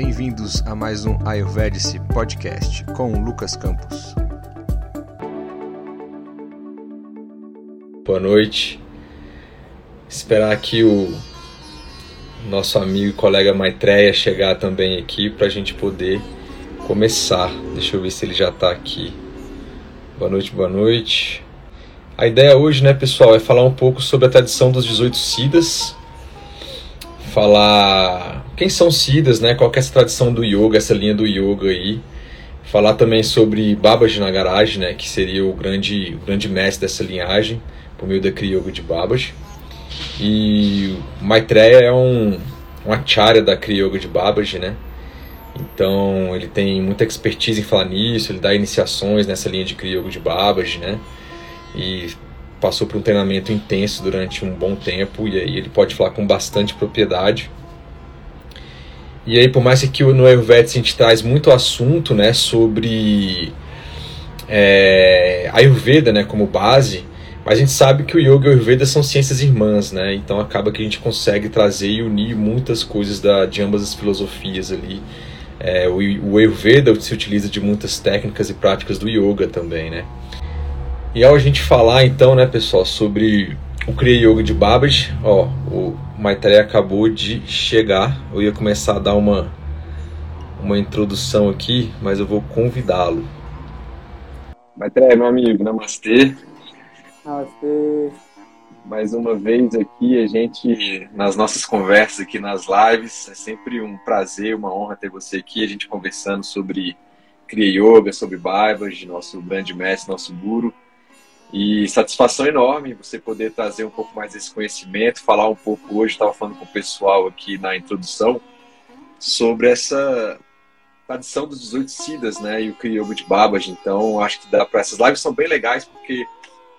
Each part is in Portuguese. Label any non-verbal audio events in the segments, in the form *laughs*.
Bem-vindos a mais um Ayurvedic Podcast com Lucas Campos. Boa noite. Esperar aqui o nosso amigo e colega Maitreya chegar também aqui para a gente poder começar. Deixa eu ver se ele já está aqui. Boa noite, boa noite. A ideia hoje, né, pessoal, é falar um pouco sobre a tradição dos 18 Siddhas. Falar quem são Siddhas, né? Qual é essa tradição do yoga, essa linha do yoga aí. Falar também sobre Babaji Nagaraj, né, que seria o grande, o grande mestre dessa linhagem, por meio da Kriya Yoga de Babaji. E Maitreya é um, um acharya da Kriya Yoga de Babaji, né? Então ele tem muita expertise em falar nisso, ele dá iniciações nessa linha de Kriya Yoga de Babaji, né? E passou por um treinamento intenso durante um bom tempo e aí ele pode falar com bastante propriedade. E aí por mais que no Ayurveda a gente traz muito assunto, né, sobre é, Ayurveda, né, como base, mas a gente sabe que o Yoga e o Ayurveda são ciências irmãs, né? Então acaba que a gente consegue trazer e unir muitas coisas da, de ambas as filosofias ali. É, o, o Ayurveda se utiliza de muitas técnicas e práticas do Yoga também, né? E ao a gente falar então, né, pessoal, sobre o Kriya Yoga de Babaji, ó, o Maitreya acabou de chegar. Eu ia começar a dar uma uma introdução aqui, mas eu vou convidá-lo. Maitreya, meu amigo, namastê. Namastê. Mais uma vez aqui, a gente, nas nossas conversas aqui nas lives, é sempre um prazer, uma honra ter você aqui, a gente conversando sobre Kriya Yoga, sobre Babaji, nosso grande mestre, nosso guru. E satisfação enorme você poder trazer um pouco mais desse conhecimento, falar um pouco hoje, estava falando com o pessoal aqui na introdução, sobre essa tradição dos 18 Siddhas, né, e o Yoga de Babaji. Então, acho que dá para essas lives são bem legais porque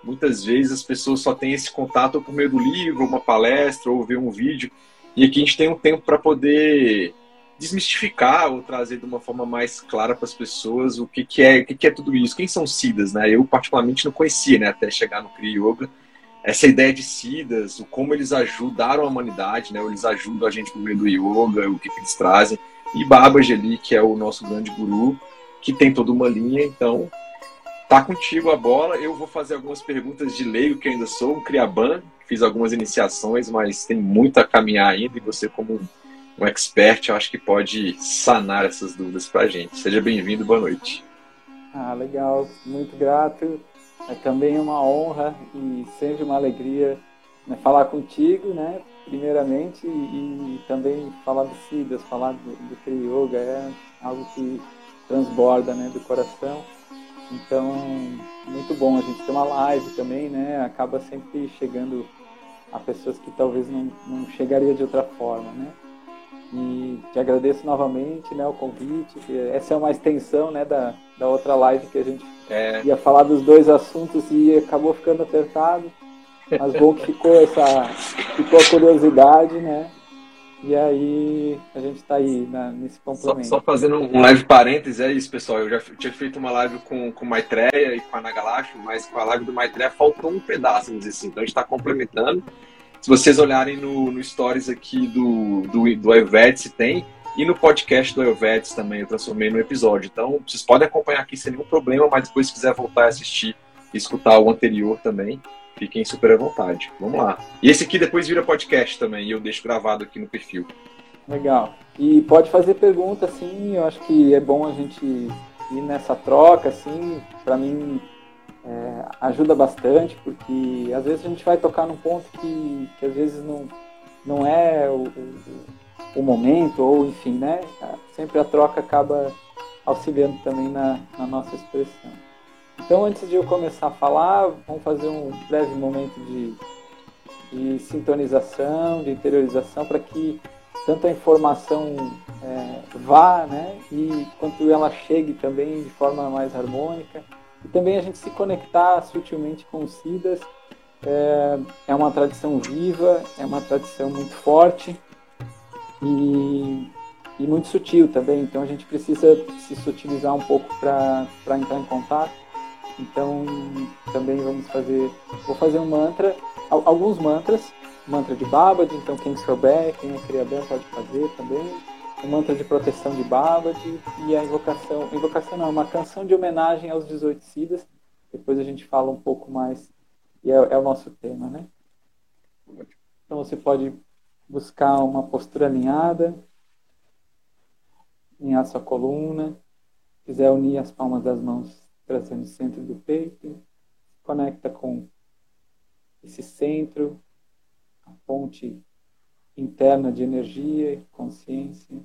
muitas vezes as pessoas só têm esse contato por meio do livro, uma palestra ou ver um vídeo. E aqui a gente tem um tempo para poder desmistificar ou trazer de uma forma mais clara para as pessoas o que, que é o que, que é tudo isso, quem são Siddhas, né? Eu particularmente não conhecia, né, até chegar no Kriya Yoga, essa ideia de Siddhas, o como eles ajudaram a humanidade, né? Eles ajudam a gente por meio do yoga, o que, que eles trazem. E Babaji ali, que é o nosso grande guru, que tem toda uma linha, então Tá contigo a bola. Eu vou fazer algumas perguntas de leigo, que ainda sou um criaban, fiz algumas iniciações, mas tem muito a caminhar ainda. E você, como um expert, eu acho que pode sanar essas dúvidas para a gente. Seja bem-vindo, boa noite. Ah, legal, muito grato. É também uma honra e sempre uma alegria né, falar contigo, né? Primeiramente, e, e também falar do Siddhas, falar do, do Kriya Yoga, é algo que transborda né, do coração. Então, muito bom. A gente tem uma live também, né? Acaba sempre chegando a pessoas que talvez não, não chegaria de outra forma, né? E te agradeço novamente, né, o convite. Essa é uma extensão, né, da, da outra live que a gente é. ia falar dos dois assuntos e acabou ficando apertado. Mas bom que ficou essa, ficou a curiosidade, né? E aí a gente está aí na, nesse complemento. Só, só, fazendo um leve parênteses, é isso, pessoal. Eu já tinha feito uma live com, com o Maitreya e com a Nagalash, mas com a live do Maitreya faltou um pedaço, vamos dizer assim. Então a gente está complementando. Se vocês olharem no, no stories aqui do, do, do tem. E no podcast do Ayurvedic também, eu transformei no episódio. Então vocês podem acompanhar aqui sem nenhum problema, mas depois se quiser voltar a assistir e escutar o anterior também, Fiquem super à vontade. Vamos lá. E esse aqui depois vira podcast também, e eu deixo gravado aqui no perfil. Legal. E pode fazer pergunta, sim. Eu acho que é bom a gente ir nessa troca, assim. Para mim, é, ajuda bastante, porque às vezes a gente vai tocar num ponto que, que às vezes não, não é o, o, o momento, ou enfim, né? Sempre a troca acaba auxiliando também na, na nossa expressão. Então, antes de eu começar a falar, vamos fazer um breve momento de, de sintonização, de interiorização, para que tanto a informação é, vá, né, e quanto ela chegue também de forma mais harmônica. E também a gente se conectar sutilmente com os SIDAS. É, é uma tradição viva, é uma tradição muito forte e, e muito sutil também. Então a gente precisa se sutilizar um pouco para entrar em contato. Então, também vamos fazer, vou fazer um mantra, alguns mantras, mantra de Babad, então quem souber, quem é criador pode fazer também. O mantra de proteção de Babaji e a invocação. Invocação não, uma canção de homenagem aos 18 Siddhas. Depois a gente fala um pouco mais, e é, é o nosso tema, né? Então você pode buscar uma postura alinhada, alinhar sua coluna, se quiser unir as palmas das mãos trazendo o centro do peito, conecta com esse centro, a ponte interna de energia e consciência.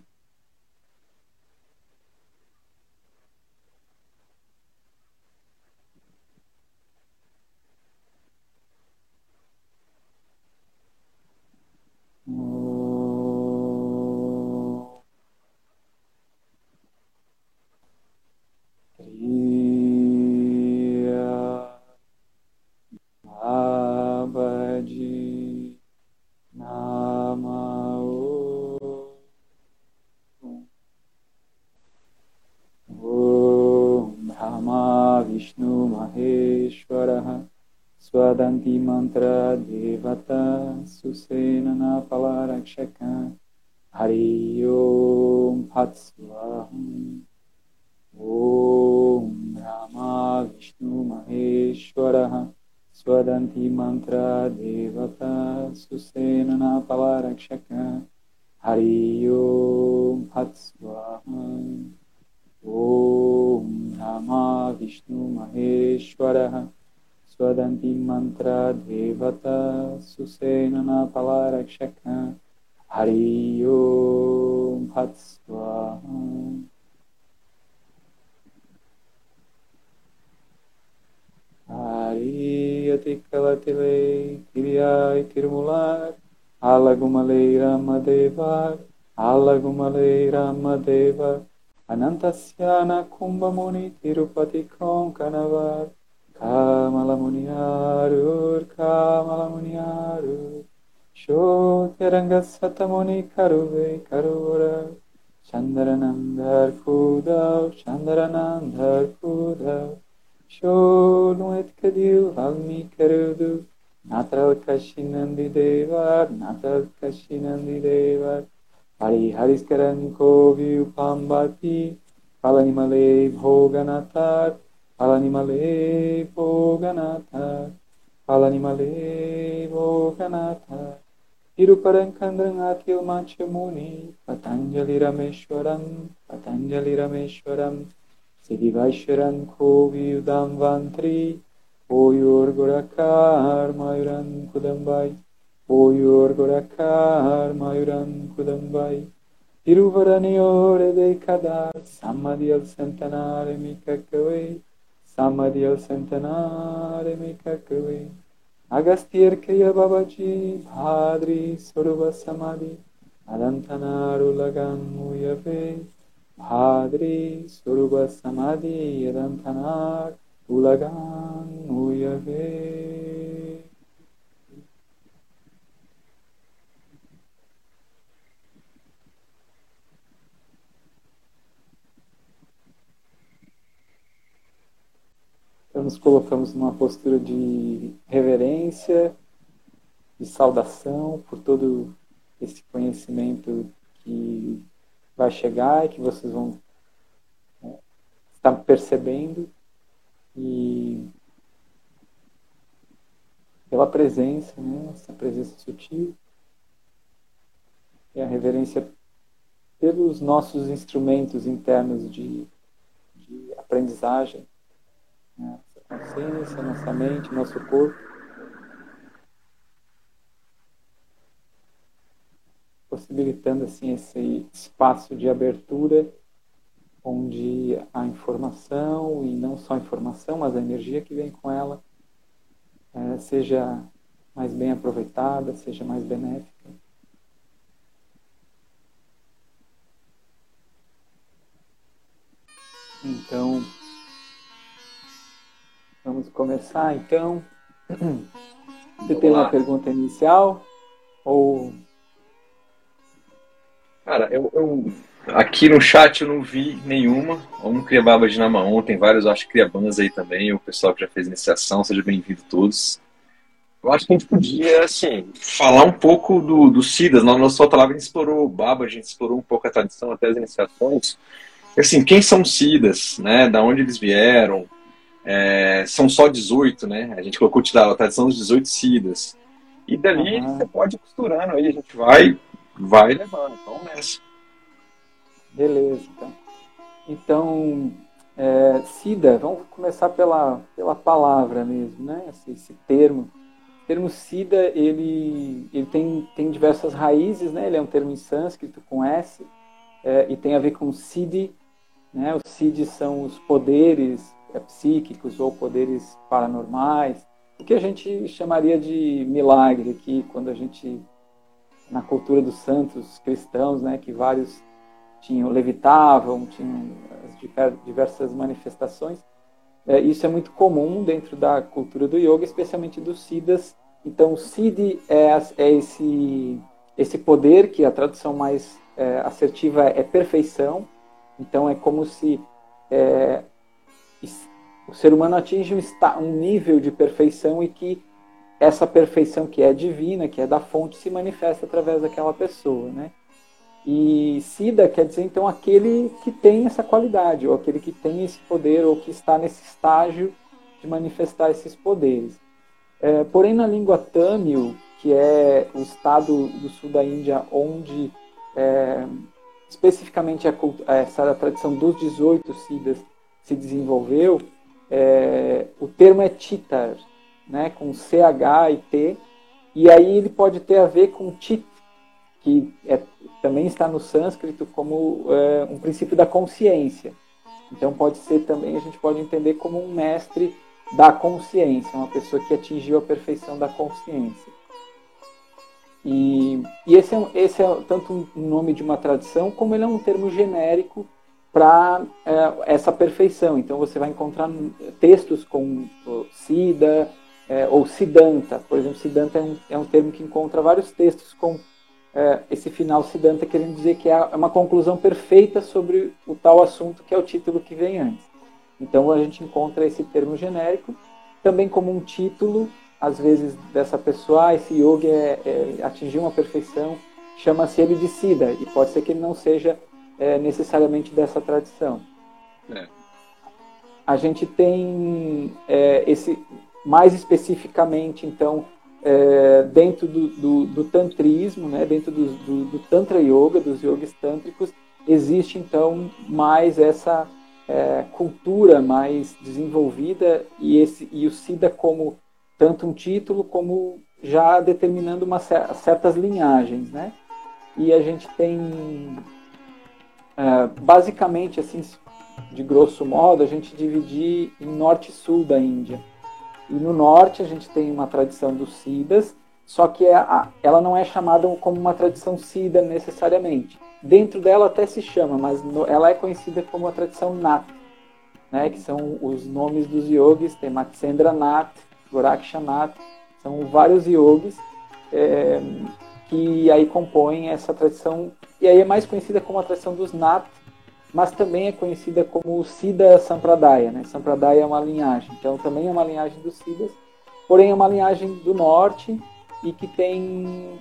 मन्त्रदेवत सुसेनना पवारक्षक। हरि ओ भत्स्वाहा ॐ नमा विष्णुमहेश्वरः स्वदन्ति मन्त्रधेवत सुसेनना पवारक्षक। हरि ओत्स्वाहा Bhat Swaha Hari Atikalatile Kiriai Tirmular Alagumalei Ramadeva Alagumalei Ramadeva Anantasyana Kumbhamuni Tirupati Konkanavar Kamalamuniarur, Kamalamuniarur, Shotiranga Satamuni Karuve Karura, Chandaranandar Kudav, Chandaranandar Kudav, ಶೋಣೋತ್ಕದಿಯು ಹಮ್ಮಿ ಕರುದು ನಾಥರಾವ್ ಕಶಿ ನಂದಿ ದೇವರ್ ನಾಥರಾವ್ ಕಶಿ ನಂದಿ ದೇವರ್ ಹರಿ ಹರಿಸ್ಕರಂ ಕೋವಿಯು ಪಾಂಬಾತಿ ಪಳನಿಮಲೆ ಭೋಗನಾಥಾರ್ ಪಳನಿಮಲೆ ಭೋಗನಾಥಾರ್ ಪಳನಿಮಲೆ ಭೋಗನಾಥಾರ್ Tiruparam Kandram Akhil Mancha Muni Patanjali Rameshwaram Patanjali Rameshwaram Siddhivaishwaran Kovi Udam Vantri, Oyor Gorakar Mayuran Kudambai, Oyor Gorakar Mayuran Kudambai, Tiruvaraniore de Kadar, Samadhi al Centenare Mikakawai, Samadhi al centenare me kakwe. Agastyer Kriya Babaji, Bhadri Suruva Samadhi, Adantanaru Lagan Muyave, Bhadri Suruva Samadhi, Adantanar Ulagan Muyave. Então, nos colocamos numa postura de reverência, de saudação por todo esse conhecimento que vai chegar e que vocês vão é, estar percebendo e pela presença, né, essa presença sutil e a reverência pelos nossos instrumentos internos de, de aprendizagem nossa consciência, nossa mente, nosso corpo. Possibilitando assim esse espaço de abertura onde a informação, e não só a informação, mas a energia que vem com ela, é, seja mais bem aproveitada, seja mais benéfica. Então, Vamos começar então. *clears throat* Você tem uma pergunta inicial? Ou. Cara, eu, eu, aqui no chat eu não vi nenhuma. Vamos criar baba de Namaon, tem vários, acho que criabandas aí também. O pessoal que já fez iniciação, seja bem-vindo todos. eu acho que a gente podia, assim, falar um pouco do, do Sidas. Na nossa outra live a gente explorou o Baba, a gente explorou um pouco a tradição, até as iniciações. Assim, quem são Sidas, né? Da onde eles vieram? É, são só 18, né? A gente colocou a tradição dos 18 Sidas. E dali uhum. você pode ir costurando aí, a gente vai, vai levando. Então, nessa. Beleza, então. Então, é, SIDA, vamos começar pela, pela palavra mesmo, né? Esse, esse termo. O termo SIDA, ele, ele tem, tem diversas raízes, né? Ele é um termo em sânscrito com S é, e tem a ver com Siddhi, né? Os Siddhi são os poderes é, psíquicos ou poderes paranormais, o que a gente chamaria de milagre aqui, quando a gente, na cultura dos santos cristãos, né? Que vários tinham levitavam, tinham as diversas manifestações. É, isso é muito comum dentro da cultura do yoga, especialmente dos siddhas. Então, o siddhi é, é esse, esse poder que a tradução mais é, assertiva é perfeição. Então, é como se é, o ser humano atinge um, um nível de perfeição e que essa perfeição que é divina, que é da fonte, se manifesta através daquela pessoa, né? E Sida quer dizer então aquele que tem essa qualidade, ou aquele que tem esse poder, ou que está nesse estágio de manifestar esses poderes. É, porém, na língua Tamil, que é o estado do sul da Índia onde é, especificamente a, essa a tradição dos 18 Siddhas se desenvolveu, é, o termo é Chitar, né, com CH e T, e aí ele pode ter a ver com Chit, que é, também está no sânscrito como é, um princípio da consciência. Então pode ser também, a gente pode entender como um mestre da consciência, uma pessoa que atingiu a perfeição da consciência. E, e esse, é, esse é tanto um nome de uma tradição, como ele é um termo genérico para é, essa perfeição. Então você vai encontrar textos com Sida é, ou Siddhanta. Por exemplo, Siddhanta é um, é um termo que encontra vários textos com é, esse final Siddhanta querendo dizer que é uma conclusão perfeita sobre o tal assunto que é o título que vem antes. Então a gente encontra esse termo genérico também como um título, às vezes, dessa pessoa, ah, esse yoga é, é, atingiu uma perfeição, chama-se ele de Siddha, e pode ser que ele não seja é, necessariamente dessa tradição. É. A gente tem é, esse, mais especificamente, então, é, dentro do, do, do, tantrismo, né, dentro do, do, do, tantra yoga, dos yogis tântricos, existe então mais essa é, cultura mais desenvolvida e esse e o Siddha como tanto um título como já determinando uma, certas linhagens, né? E a gente tem é, basicamente assim, de grosso modo, a gente dividir em norte e sul da Índia. E no norte a gente tem uma tradição dos Siddhas, só que é ela não é chamada como uma tradição Siddha necessariamente. Dentro dela até se chama, mas ela é conhecida como a tradição Nat, né, que são os nomes dos yogis, tem Matsendra Nath, Goraksha são vários yogis é, que aí compõem essa tradição, e aí é mais conhecida como a tradição dos Nat, mas também é conhecida como o Siddha Sampradaya. Né? Sampradaya é uma linhagem, então também é uma linhagem dos Siddhas, porém é uma linhagem do norte e que tem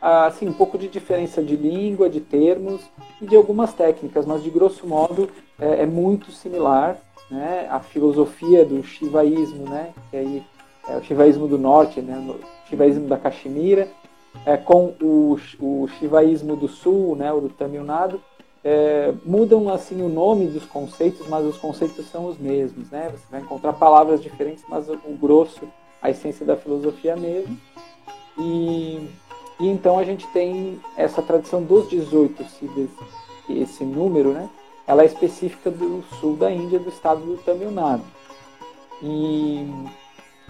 assim, um pouco de diferença de língua, de termos e de algumas técnicas, mas de grosso modo é, é muito similar. Né? A filosofia do Shivaísmo, né? que aí é o Shivaísmo do norte, né? o Shivaísmo da Caxemira, é, com o, o Shivaísmo do sul, né? o do Tamil Nadu, é, mudam assim o nome dos conceitos, mas os conceitos são os mesmos, né? Você vai encontrar palavras diferentes, mas o, grosso, a essência da filosofia é a mesma. E, e então a gente tem essa tradição dos 18 Siddhas, esse número, né? Ela é específica do sul da Índia, do estado do Tamil Nadu. E,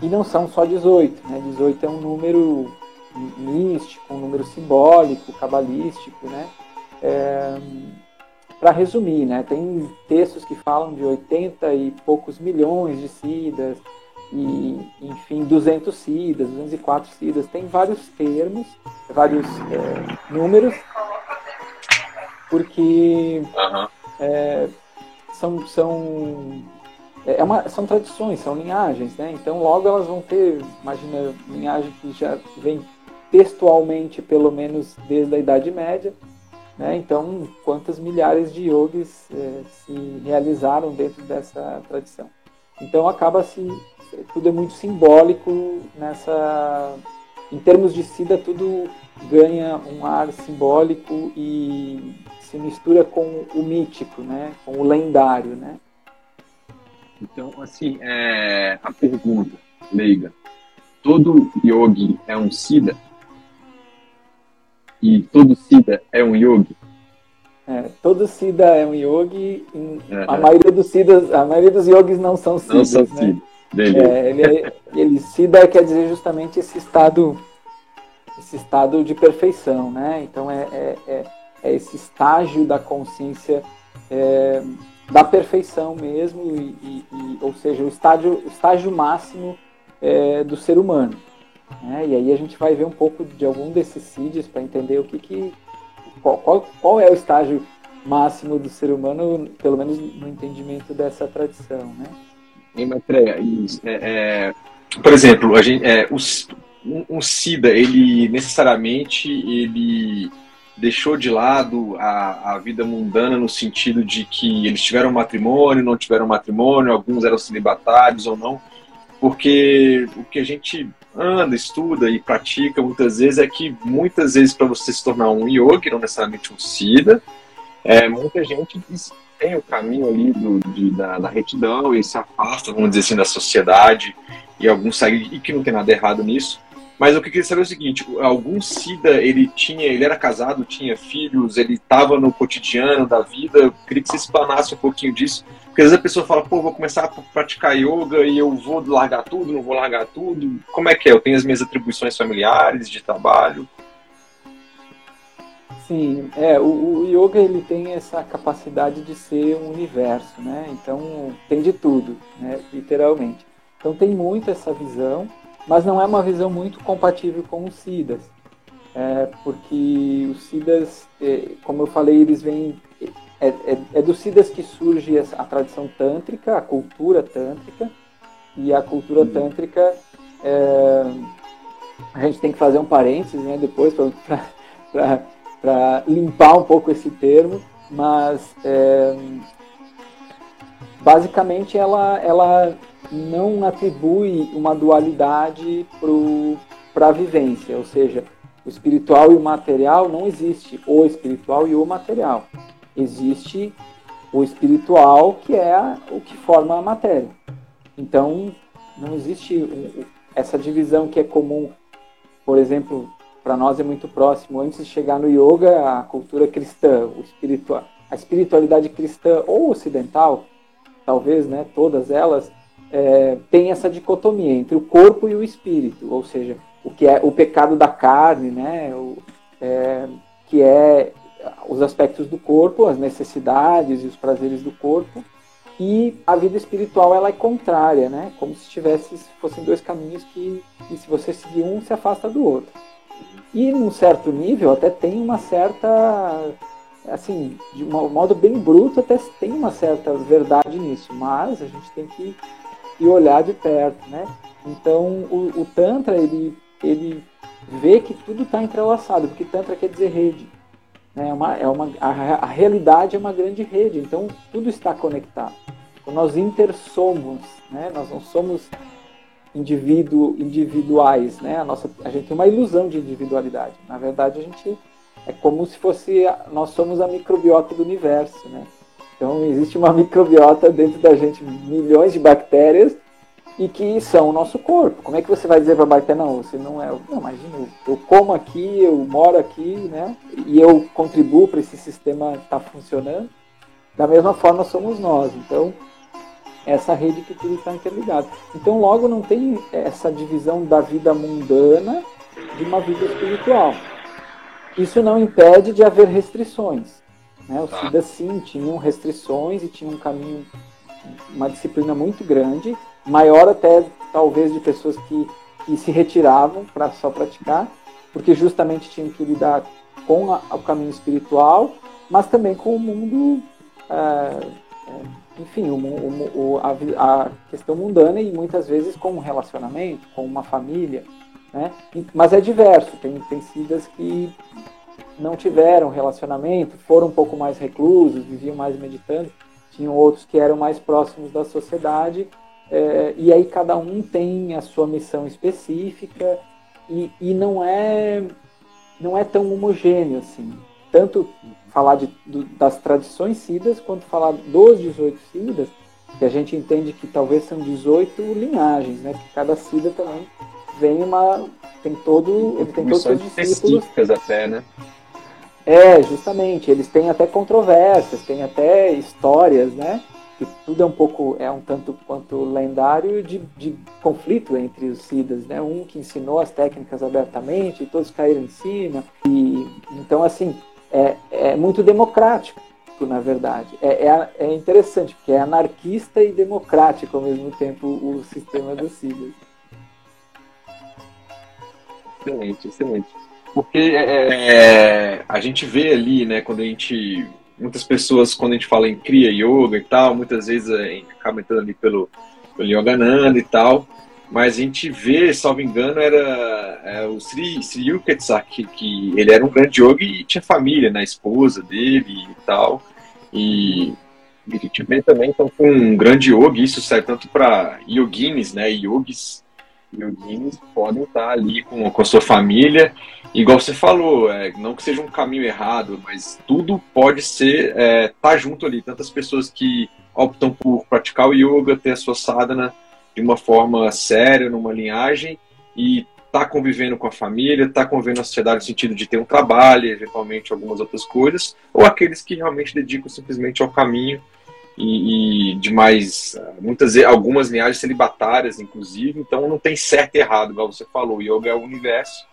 e não são só 18, né? 18 é um número místico, um número simbólico, cabalístico, né? É, para resumir, né, tem textos que falam de 80 e poucos milhões de sidas, e, enfim, 200 sidas, 204 sidas, tem vários termos, vários é, números, porque uhum. é, são, são é uma, são tradições, são linhagens, né? Então logo elas vão ter, imagina, linhagem que já vem textualmente pelo menos desde a Idade Média, né? Então quantas milhares de yogis é, se realizaram dentro dessa tradição? Então acaba se tudo é muito simbólico nessa em termos de Sida tudo ganha um ar simbólico e se mistura com o mítico, né? Com o lendário, né? Então, assim, é, a pergunta, leiga, todo yogi é um Siddha? E todo Siddha é um yogi? É, todo Siddha é um yogi, a, maioria dos Siddhas, a maioria dos yogis não são Siddhas. Não são né? É, ele, é, ele, Siddha quer dizer justamente esse estado, esse estado de perfeição, né? Então é, é, é, é esse estágio da consciência é, da perfeição mesmo, e, e, e, ou seja, o estágio, o estágio máximo é, do ser humano. Né? E aí a gente vai ver um pouco de algum desses CIDs para entender o que, que qual, qual, qual, é o estágio máximo do ser humano, pelo menos no entendimento dessa tradição, né? Em Maitreya, é, é, por exemplo, a gente, é, o, um, um SIDA, ele necessariamente ele deixou de lado a, a vida mundana no sentido de que eles tiveram matrimônio, não tiveram matrimônio, alguns eram celibatários ou não, porque o que a gente anda, estuda e pratica muitas vezes é que muitas vezes para você se tornar um yogi, não necessariamente um siddha, é, muita gente tem o caminho ali do, de, da, da retidão e se afasta, vamos dizer assim, da sociedade e alguns seguem e que não tem nada errado nisso, mas eu queria saber é o seguinte, algum Sida, ele tinha, ele era casado, tinha filhos, ele estava no cotidiano da vida, eu queria que você explanasse um pouquinho disso, porque às vezes a pessoa fala, pô, vou começar a praticar yoga e eu vou largar tudo, não vou largar tudo, como é que é? Eu tenho as minhas atribuições familiares, de trabalho? Sim, é, o, o yoga ele tem essa capacidade de ser um universo, né, então tem de tudo, né, literalmente. Então tem muito essa visão, mas não é uma visão muito compatível com os SIDAs, é, porque os SIDAs, é, como eu falei, eles vêm. É, é, é dos SIDAs que surge a tradição tântrica, a cultura tântrica, e a cultura uhum. tântrica. É, a gente tem que fazer um parênteses né, depois para limpar um pouco esse termo, mas é, basicamente ela, ela não atribui uma dualidade para a vivência, ou seja, o espiritual e o material não existe o espiritual e o material. Existe o espiritual que é o que forma a matéria. Então, não existe essa divisão que é comum, por exemplo, para nós é muito próximo. Antes de chegar no yoga, a cultura cristã, o espiritual, a espiritualidade cristã ou ocidental, talvez, né, todas elas, é, tem essa dicotomia entre o corpo e o espírito, ou seja, o que é o pecado da carne, né, o, é, que é os aspectos do corpo, as necessidades e os prazeres do corpo, e a vida espiritual ela é contrária, né, como se tivesse fossem dois caminhos que, que se você seguir um se afasta do outro. E num certo nível até tem uma certa assim, de um modo bem bruto, até tem uma certa verdade nisso, mas a gente tem que e olhar de perto, né? Então o, o Tantra ele, ele vê que tudo está entrelaçado, porque Tantra quer dizer rede. Né? É uma, é uma, a, a realidade é uma grande rede, então tudo está conectado. Então, nós intersomos, né? nós não somos indivíduo, individuais, né? A, nossa, a gente tem uma ilusão de individualidade. Na verdade, a gente é como se fosse nós somos a microbiota do universo, né? Então, existe uma microbiota dentro da gente, milhões de bactérias, e que são o nosso corpo. Como é que você vai dizer para a bactéria, não, você não é. Não, imagina, eu como aqui, eu moro aqui, né? E eu contribuo para esse sistema estar tá funcionando. Da mesma forma somos nós. Então, essa rede que tudo está interligado. Então, logo não tem essa divisão da vida mundana de uma vida espiritual. Isso não impede de haver restrições. Né? Os tá. sim tinham restrições e tinham um caminho, uma disciplina muito grande, maior até talvez de pessoas que, que se retiravam para só praticar, porque justamente tinham que lidar com a, o caminho espiritual, mas também com o mundo é, é, enfim, o, o, a, a, questão mundana e muitas vezes com um relacionamento, com uma família, né? Mas é diverso, tem, tem sidas que não tiveram relacionamento, foram um pouco mais reclusos, viviam mais meditando, tinham outros que eram mais próximos da sociedade, é, e aí cada um tem a sua missão específica e, e não é não é tão homogêneo assim. Tanto falar de, do, das tradições sidas, quanto falar dos 18 sidas, que a gente entende que talvez são 18 linhagens, né? Que cada sida também vem uma. tem todo. Ele tem todos os discípulos. até, né? É, justamente. Eles têm até controvérsias, têm até histórias, né? Que tudo é um pouco, é um tanto quanto lendário de, de conflito entre os Sidas, né? Um que ensinou as técnicas abertamente e todos caíram em cima. E então, assim, é, é muito democrático na verdade. É, é, é, interessante, porque é anarquista e democrático ao mesmo tempo o sistema dos Sidas. Excelente, excelente. Porque é, é, a gente vê ali, né, quando a gente. Muitas pessoas, quando a gente fala em Kriya Yoga e tal, muitas vezes a gente acaba entrando ali pelo, pelo Yogananda e tal, mas a gente vê, salvo engano, era é, o Sri, Sri Yuktesar, que, que ele era um grande yoga e tinha família, né, esposa dele e tal. E, e a gente vê também então, com um grande yoga, isso serve tanto para yoginis, né, yogis yoginis podem estar ali com, com a sua família. Igual você falou, é, não que seja um caminho errado, mas tudo pode ser é, tá junto ali. Tantas pessoas que optam por praticar o yoga, ter a sua sadhana de uma forma séria, numa linhagem, e tá convivendo com a família, tá convivendo na sociedade no sentido de ter um trabalho, eventualmente algumas outras coisas, ou aqueles que realmente dedicam simplesmente ao caminho e, e de mais muitas algumas linhagens celibatárias inclusive então não tem certo e errado igual você falou o yoga é o universo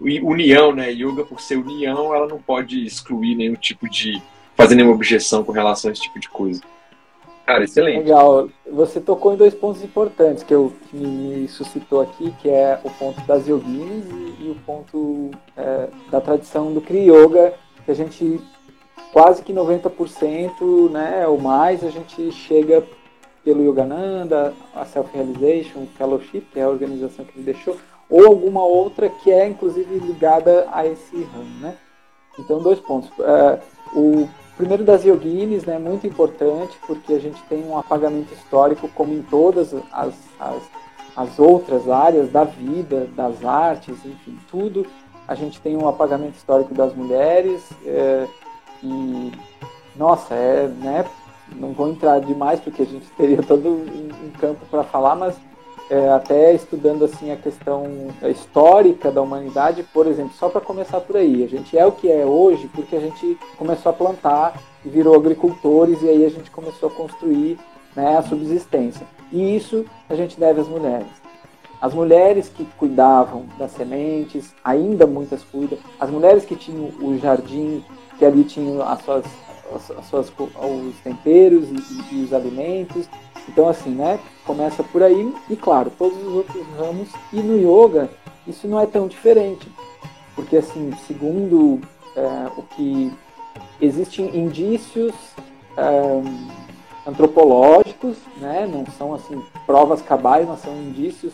união né? Yoga por ser união ela não pode excluir nenhum tipo de fazer nenhuma objeção com relação a esse tipo de coisa. Cara excelente. Legal. Você tocou em dois pontos importantes que eu que me suscitou aqui que é o ponto das yoginis e, e o ponto é, da tradição do Kriya Yoga que a gente quase que 90%, né, ou mais, a gente chega pelo Yogananda, a Self-Realization Fellowship, que é a organização que ele deixou, ou alguma outra que é inclusive ligada a esse ramo, né? Então, dois pontos. Uh, o primeiro das yoginis, né, muito importante, porque a gente tem um apagamento histórico, como em todas as, as, as outras áreas da vida, das artes, enfim, tudo. A gente tem um apagamento histórico das mulheres, uh, e, nossa, é, né, não vou entrar demais porque a gente teria todo um campo para falar, mas é, até estudando assim a questão histórica da humanidade, por exemplo, só para começar por aí, a gente é o que é hoje porque a gente começou a plantar e virou agricultores e aí a gente começou a construir né, a subsistência. E isso a gente deve às mulheres. As mulheres que cuidavam das sementes, ainda muitas cuidam. As mulheres que tinham o jardim que ali tinham as suas, as suas, os temperos e, e, os alimentos. Então, assim, né? Começa por aí e, claro, todos os outros ramos. E no yoga, isso não é tão diferente. Porque, assim, segundo é, o que existem indícios é, antropológicos, né? Não são, assim, provas cabais, mas são indícios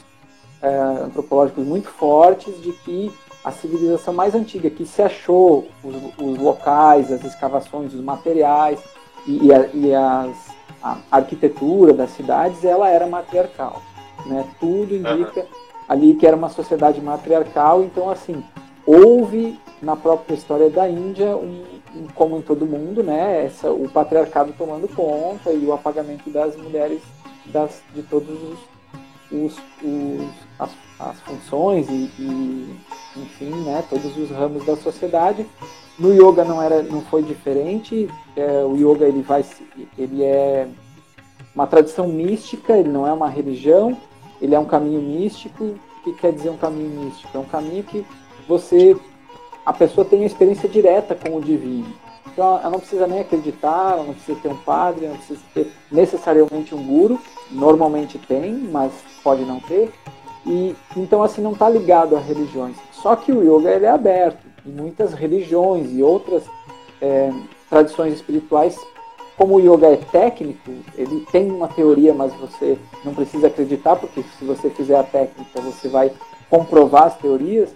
é, antropológicos muito fortes de que a civilização mais antiga que se achou os, os locais, as escavações, os materiais e, e, a, e as, a arquitetura das cidades, ela era matriarcal. Né? Tudo indica uhum. ali que era uma sociedade matriarcal, então assim, houve na própria história da Índia, um, um, como em todo mundo, né, essa, o patriarcado tomando conta e o apagamento das mulheres das, de todos os, os, os as, as, funções e, e enfim, né, todos os ramos da sociedade. No yoga não era, não foi diferente. É, o yoga ele vai, ele é uma tradição mística. Ele não é uma religião. Ele é um caminho místico. O que quer dizer um caminho místico? É um caminho que você, a pessoa tem a experiência direta com o divino. Então, ela não precisa nem acreditar, ela não precisa ter um padre, ela não precisa ter necessariamente um guru. Normalmente tem, mas pode não ter. E então assim não está ligado a religiões. Só que o yoga ele é aberto e muitas religiões e outras é, tradições espirituais como o yoga é técnico, ele tem uma teoria, mas você não precisa acreditar, porque se você fizer a técnica, você vai comprovar as teorias.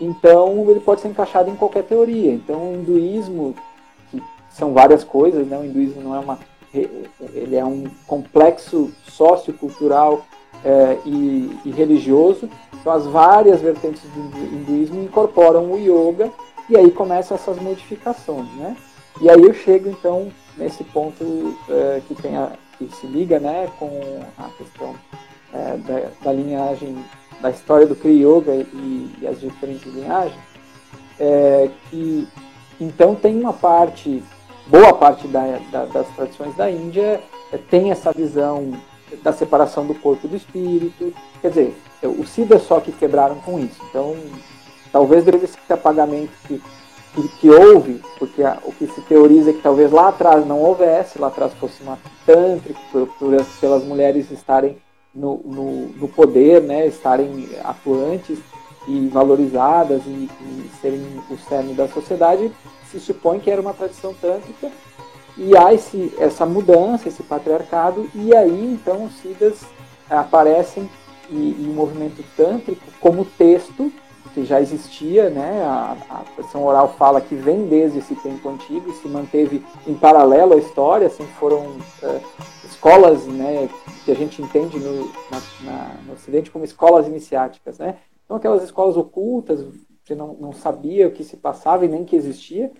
Então, ele pode ser encaixado em qualquer teoria. Então, o hinduísmo, são várias coisas, né? o hinduísmo não é uma. Ele é um complexo sociocultural é, e, e religioso. Então, as várias vertentes do hinduísmo incorporam o yoga e aí começam essas modificações, né? E aí eu chego então nesse ponto é, que tem a, que se liga, né, com a questão é, da, da, linhagem da história do Kriya Yoga e, e as diferentes linhagens, que então tem uma parte, boa parte da, da, das tradições da Índia é, tem essa visão da separação do corpo e do espírito, quer dizer, os Siddhas só que quebraram com isso. Então, talvez desse apagamento que, que, que houve, porque a, o que se teoriza é que talvez lá atrás não houvesse, lá atrás fosse uma tântrica, por, por, pelas mulheres estarem no, no, no, poder, né, estarem atuantes e valorizadas e, e serem o cerne da sociedade, se supõe que era uma tradição tântrica e há esse, essa mudança, esse patriarcado, e aí então os Siddhas aparecem e, e o movimento tântrico como texto que já existia, né? A, a tradição oral fala que vem desde esse tempo antigo e se manteve em paralelo à história, assim foram é, escolas, né? Que a gente entende no, na, na, no Ocidente como escolas iniciáticas, né? Então aquelas escolas ocultas, você não, não sabia o que se passava e nem que existia,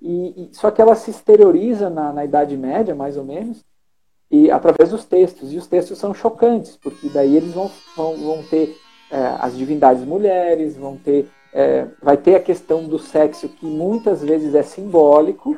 e, e só que ela se exterioriza na, na Idade Média, mais ou menos, e através dos textos. E os textos são chocantes, porque daí eles vão, vão, vão ter é, as divindades mulheres, vão ter, é, vai ter a questão do sexo que muitas vezes é simbólico,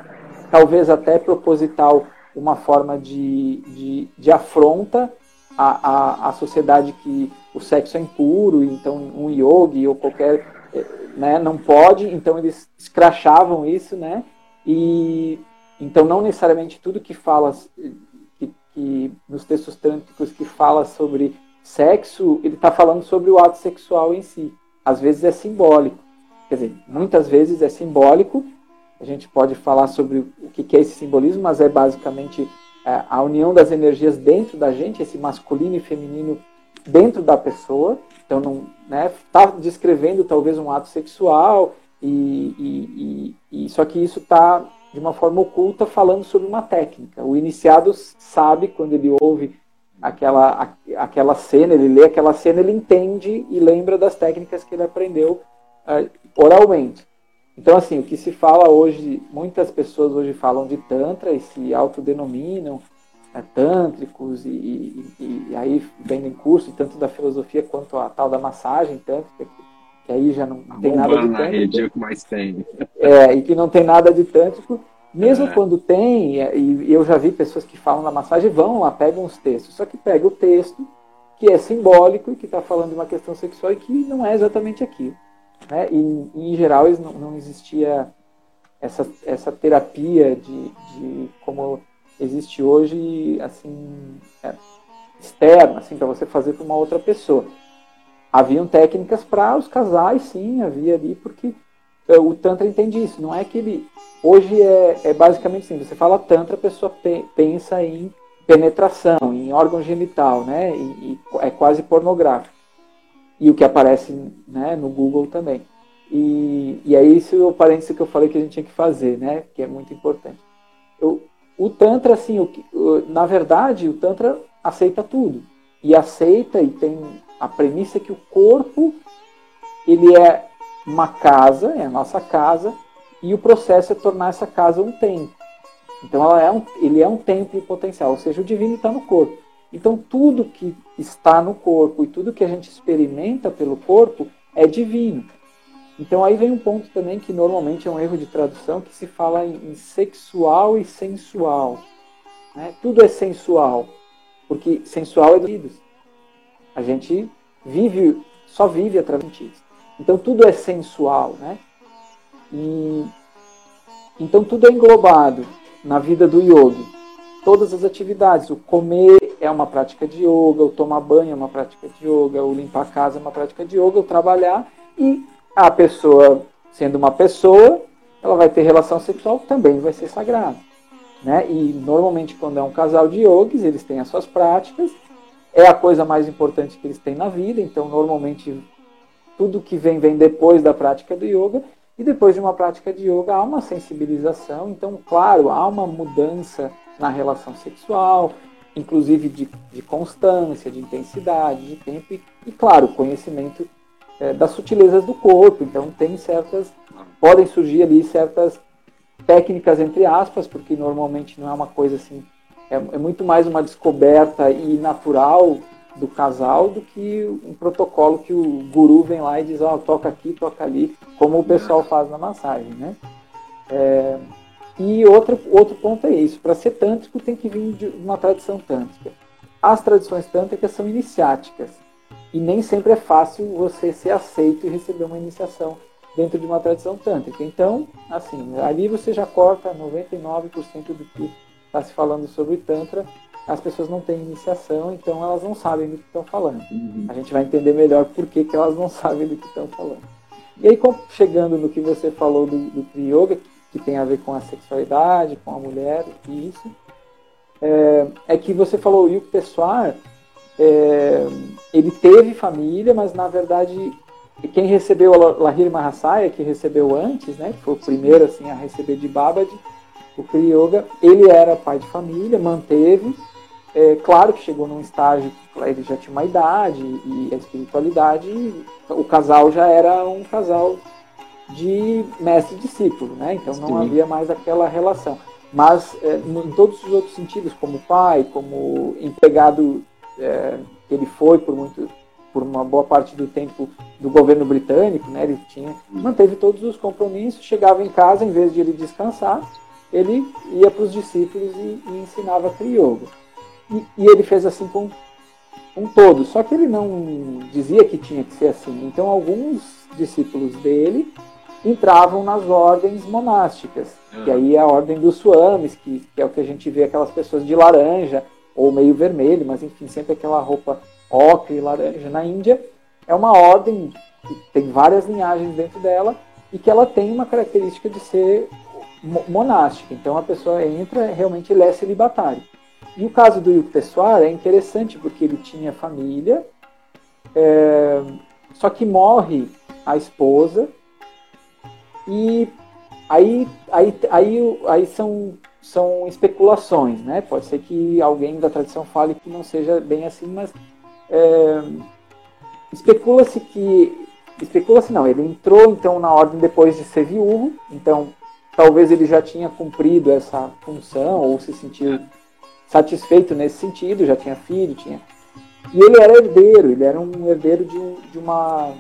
talvez até proposital, uma forma de, de, de afronta à, à, à sociedade que o sexo é impuro, então um yogi ou qualquer é, né, não pode, então eles escrachavam isso, né? E então não necessariamente tudo que fala que, que nos textos tântricos que fala sobre sexo, ele está falando sobre o ato sexual em si. Às vezes é simbólico. Quer dizer, muitas vezes é simbólico. A gente pode falar sobre o que é esse simbolismo, mas é basicamente é, a união das energias dentro da gente, esse masculino e feminino dentro da pessoa. Então, não né, descrevendo talvez um ato sexual, e, e, e, e só que isso está de uma forma oculta falando sobre uma técnica. O iniciado sabe quando ele ouve aquela, aquela cena, ele lê aquela cena, ele entende e lembra das técnicas que ele aprendeu uh, oralmente. Então, assim, o que se fala hoje, muitas pessoas hoje falam de Tantra e se autodenominam né, tântricos, e, e, e, aí vendem curso, tanto da filosofia quanto a tal da massagem tântrica, que, que aí já não, não tem nada de tântrico. Rede é mais tem. É, e que não tem nada de tântrico. Mesmo é. quando tem, e eu já vi pessoas que falam da massagem, vão lá, pegam os textos, só que pega o texto que é simbólico e que está falando de uma questão sexual e que não é exatamente aquilo. Né? E, em geral, não, não existia essa, essa terapia de, de como existe hoje, assim, é, externa, assim, para você fazer para uma outra pessoa. Haviam técnicas para os casais, sim, havia ali, porque o Tantra entende isso. Não é que ele. Hoje é, é basicamente assim: você fala Tantra, a pessoa pe pensa em penetração, em órgão genital, né? E, e, é quase pornográfico. E o que aparece né, no Google também. E, e é isso o parênteses que eu falei que a gente tinha que fazer, né? Que é muito importante. Eu, o Tantra, assim, o, o, na verdade, o Tantra aceita tudo. E aceita e tem a premissa que o corpo ele é uma casa, é a nossa casa, e o processo é tornar essa casa um templo. Então é um, ele é um templo potencial, ou seja, o divino está no corpo. Então tudo que está no corpo e tudo que a gente experimenta pelo corpo é divino. Então aí vem um ponto também que normalmente é um erro de tradução que se fala em, sexual e sensual. Né? Tudo é sensual, porque sensual é dos A gente vive, só vive através disso. Então tudo é sensual, né? E então tudo é englobado na vida do yogi. Todas as atividades, o comer é uma prática de yoga, o tomar banho é uma prática de yoga, o limpar a casa é uma prática de yoga, o trabalhar e a pessoa, sendo uma pessoa, ela vai ter relação sexual, também vai ser sagrado. né? E normalmente quando é um casal de yogis, eles têm as suas práticas, é a coisa mais importante que eles têm na vida, então normalmente tudo que vem vem depois da prática do yoga, e depois de uma prática de yoga há uma sensibilização, então claro, há uma mudança na relação sexual, inclusive de, de constância, de intensidade, de tempo, e, e claro, conhecimento é, das sutilezas do corpo, então tem certas, podem surgir ali certas técnicas entre aspas, porque normalmente não é uma coisa assim, é, é muito mais uma descoberta e natural do casal do que um protocolo que o guru vem lá e diz, ó, oh, toca aqui, toca ali, como o pessoal faz na massagem, né? É, e outro, outro ponto é isso, para ser tântrico tem que vir de uma tradição tântrica. As tradições tântricas são iniciáticas, e nem sempre é fácil você ser aceito e receber uma iniciação dentro de uma tradição tântrica. Então, assim, ali você já corta 99% do que está se falando sobre Tantra. As pessoas não têm iniciação, então elas não sabem do que estão falando. Uhum. A gente vai entender melhor por que, que elas não *laughs* sabem do que estão falando. E aí, chegando no que você falou do, do Yoga, que tem a ver com a sexualidade, com a mulher, e isso, é, é que você falou o Yuki Pessoar, é, ele teve família, mas na verdade quem recebeu a Lahiri Mahasaya, que recebeu antes, né, que foi o primeiro assim a receber de Babaji, o Kriya Yoga, ele era pai de família, manteve, é, claro que chegou num estágio que ele já tinha uma idade e a espiritualidade, o casal já era um casal de mestre discípulo, né? Então não Sim. havia mais aquela relação. Mas é, em todos os outros sentidos, como pai, como empregado é, ele foi por muito por uma boa parte do tempo do governo britânico, né? Ele tinha manteve todos os compromissos, chegava em casa em vez de ele descansar, ele ia para os discípulos e, e, ensinava Kriyoga. E, e ele fez assim com, com todos. Só que ele não dizia que tinha que ser assim. Então alguns discípulos dele entravam nas ordens monásticas, que aí é a ordem dos swamis, que, que é o que a gente vê aquelas pessoas de laranja ou meio vermelho, mas enfim, sempre aquela roupa ocre e laranja. Na Índia é uma ordem que tem várias linhagens dentro dela e que ela tem uma característica de ser monástica. Então a pessoa entra realmente ele é celibatário. E o caso do Yukteswar é interessante porque ele tinha família, é, só que morre a esposa e aí, aí, aí, aí são, são especulações, né? Pode ser que alguém da tradição fale que não seja bem assim, mas é, especula-se que especula-se não, ele entrou então na ordem depois de ser viúvo, então talvez ele já tinha cumprido essa função ou se sentiu satisfeito nesse sentido, já tinha filho, tinha e ele era herdeiro, ele era um herdeiro de, de uma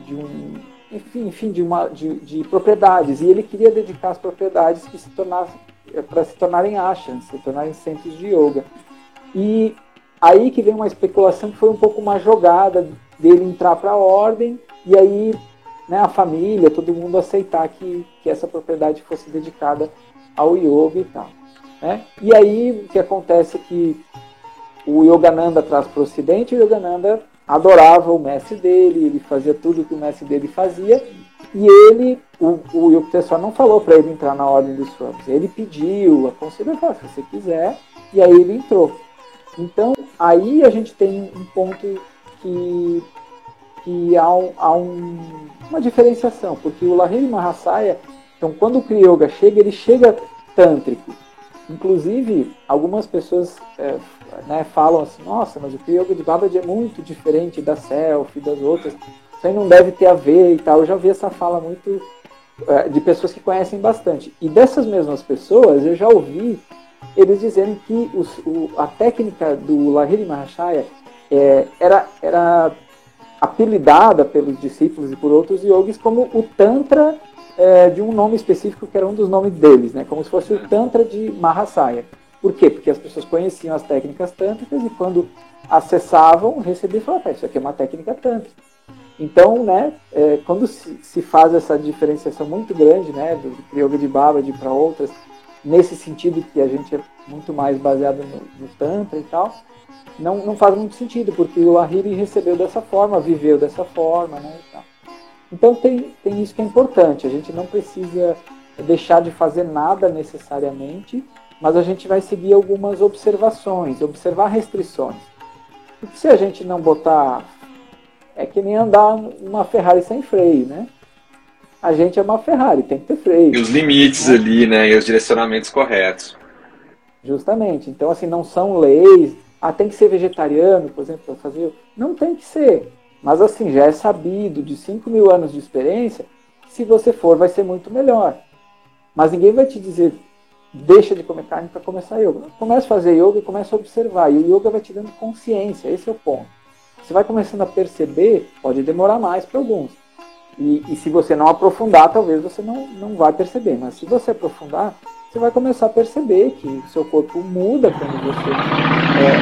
de um enfim, enfim de, uma, de, de, propriedades. E ele queria dedicar as propriedades que se tornassem para se tornarem ashrams, se tornarem centros de yoga. E aí que vem uma especulação que foi um pouco uma jogada dele entrar para a ordem e aí né, a família, todo mundo aceitar que, que essa propriedade fosse dedicada ao yoga e tal. Né? E aí o que acontece é que o Yogananda traz para o ocidente o Yogananda adorava o mestre dele, ele fazia tudo que o mestre dele fazia, e ele, o, o Yukteswar não falou para ele entrar na ordem dos Swamis, ele pediu, aconselhou, falou, se você quiser, e aí ele entrou. Então, aí a gente tem um ponto que, que há, há um, uma diferenciação, porque o Lahiri Mahasaya, então quando o Kriyoga chega, ele chega tântrico, Inclusive, algumas pessoas é, né, falam assim, nossa, mas o yoga de Babaji é muito diferente da selfie, das outras, isso aí não deve ter a ver e tal. Eu já vi essa fala muito é, de pessoas que conhecem bastante. E dessas mesmas pessoas, eu já ouvi eles dizerem que os, o, a técnica do Lahiri Mahashaya é, era, era apelidada pelos discípulos e por outros yogis como o Tantra é, de um nome específico que era um dos nomes deles, né? como se fosse o Tantra de Mahasaya. Por quê? Porque as pessoas conheciam as técnicas tântricas e quando acessavam, recebiam e falavam, isso aqui é uma técnica tântrica. Então, né, é, quando se, se, faz essa diferenciação muito grande, né, do, Yoga de Babaji para outras, nesse sentido que a gente é muito mais baseado no, no Tantra e tal, não, não faz muito sentido, porque o Lahiri recebeu dessa forma, viveu dessa forma, né. Então tem, tem isso que é importante, a gente não precisa deixar de fazer nada necessariamente, mas a gente vai seguir algumas observações, observar restrições. Porque se a gente não botar. É que nem andar uma Ferrari sem freio, né? A gente é uma Ferrari, tem que ter freio. E os limites né? ali, né? E os direcionamentos corretos. Justamente. Então, assim, não são leis. Ah, tem que ser vegetariano, por exemplo, para fazer. Não tem que ser. Mas, assim, já é sabido de 5 mil anos de experiência se você for, vai ser muito melhor. Mas ninguém vai te dizer, deixa de comer carne para começar yoga. Começa a fazer yoga e começa a observar. E o yoga vai te dando consciência, esse é o ponto. Você vai começando a perceber, pode demorar mais para alguns. E, e, se você não aprofundar, talvez você não, não vai perceber. Mas se você aprofundar, você vai começar a perceber que o seu corpo muda quando você. É,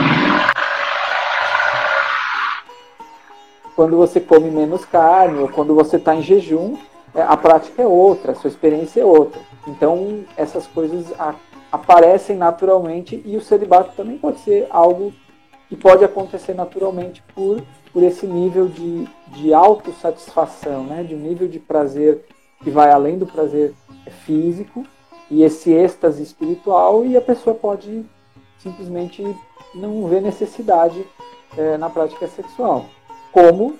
quando você come menos carne ou quando você está em jejum, é, a prática é outra, a sua experiência é outra. Então, essas coisas a, aparecem naturalmente e o celibato também pode ser algo que pode acontecer naturalmente por, por esse nível de, de autossatisfação, né? de um nível de prazer que vai além do prazer físico e esse êxtase espiritual e a pessoa pode simplesmente não ver necessidade é, na prática sexual. Como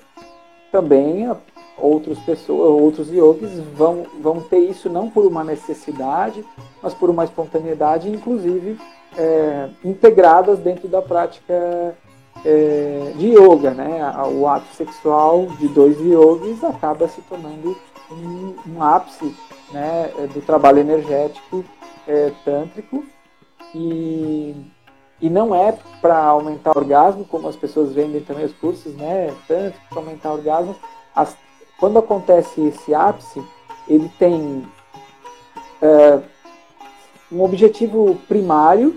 também outras pessoas, outros yogis vão, vão ter isso não por uma necessidade, mas por uma espontaneidade, inclusive é, integradas dentro da prática é, de yoga, né? O ato sexual de dois yogis acaba se tornando um, um ápice né, do trabalho energético é, tântrico e, e não é para aumentar o orgasmo, como as pessoas vendem também os cursos, né? Tântrico para aumentar o orgasmo. As quando acontece esse ápice, ele tem é, um objetivo primário,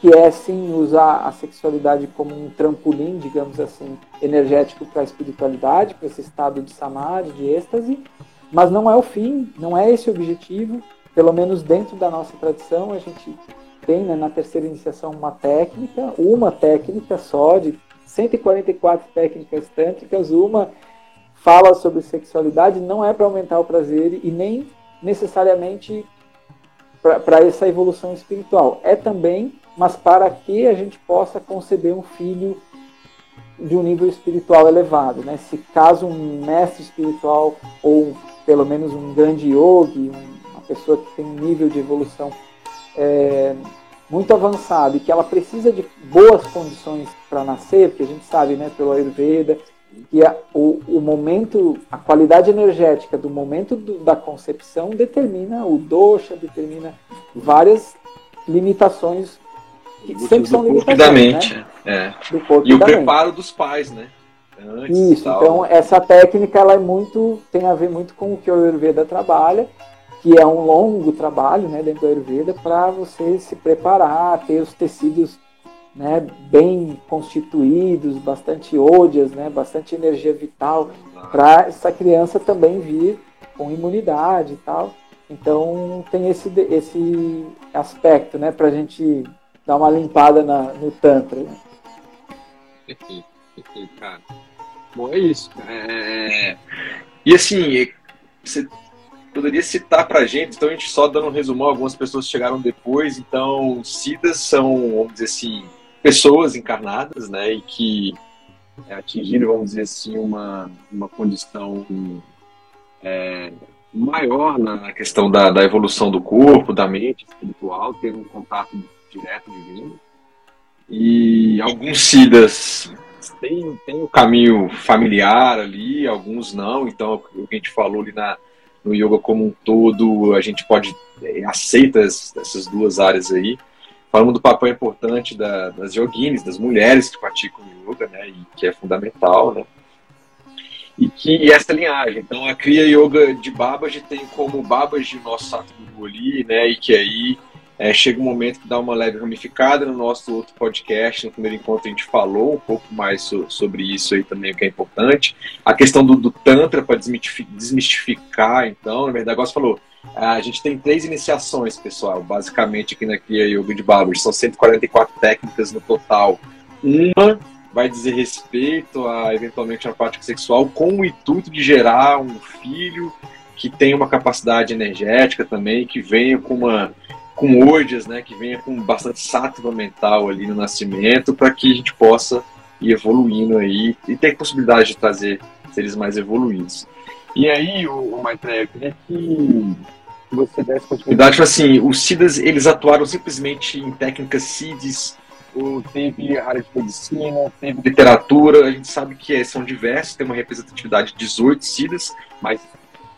que é sim usar a sexualidade como um trampolim, digamos assim, energético para a espiritualidade, para esse estado de samadhi, de êxtase, mas não é o fim, não é esse o objetivo, pelo menos dentro da nossa tradição, a gente tem né, na terceira iniciação uma técnica, uma técnica só, de 144 técnicas tântricas, uma fala sobre sexualidade não é para aumentar o prazer e nem necessariamente para essa evolução espiritual. É também, mas para que a gente possa conceber um filho de um nível espiritual elevado. Né? Se caso um mestre espiritual ou pelo menos um grande yogi, uma pessoa que tem um nível de evolução é, muito avançado e que ela precisa de boas condições para nascer, porque a gente sabe, né, pelo Ayurveda, que a, o, o momento, a qualidade energética do momento do, da concepção determina o dosha, determina várias limitações que sempre são limitações. Né? É. Do corpo e o preparo dos pais, né? Antes, Isso, então essa técnica ela é muito, tem a ver muito com o que o Ayurveda trabalha, que é um longo trabalho né, dentro do Ayurveda para você se preparar, ter os tecidos né, bem constituídos, bastante ódias, né, bastante energia vital, para essa criança também vir com imunidade e tal. Então tem esse, esse aspecto né, para a gente dar uma limpada na, no Tantra. Né? Perfeito, perfeito, cara. Bom, é isso. É... E assim, você poderia citar para a gente, então a gente só dando um resumão, algumas pessoas chegaram depois, então SIDAs são, vamos dizer assim, pessoas encarnadas, né, e que atingiram, vamos dizer assim, uma, uma condição é, maior na questão da, da evolução do corpo, da mente espiritual, ter um contato direto divino. E alguns SIDAs têm o um caminho familiar ali, alguns não, então o que a gente falou ali na, no yoga como um todo, a gente pode é, aceita essas duas áreas aí. Falamos do papel importante da, das yoginis, das mulheres que praticam yoga, né, e que é fundamental, né, e que e essa linhagem. Então, a Kriya Yoga de Babaji tem como Babaji o nosso Satguru ali, né, e que aí é, chega um momento que dá uma leve ramificada no nosso outro podcast. No primeiro encontro a gente falou um pouco mais so, sobre isso aí também, o que é importante. A questão do, do Tantra para desmistificar, então, na verdade, você falou, a gente tem três iniciações, pessoal, basicamente aqui na Kriya Yoga de Babaji. São 144 técnicas no total. Uma vai dizer respeito a, eventualmente, a prática sexual com o intuito de gerar um filho que tenha uma capacidade energética também, que venha com uma com ordias, né, que venha com bastante sátiva mental ali no nascimento, para que a gente possa ir evoluindo aí e ter possibilidade de trazer seres mais evoluídos. E aí, o, o Maitreya, eu queria que você desse continuidade. Tipo assim, os SIDAs, eles atuaram simplesmente em técnicas CIDs, ou teve área de medicina, teve literatura, a gente sabe que são diversos, tem uma representatividade de 18 SIDAs, mas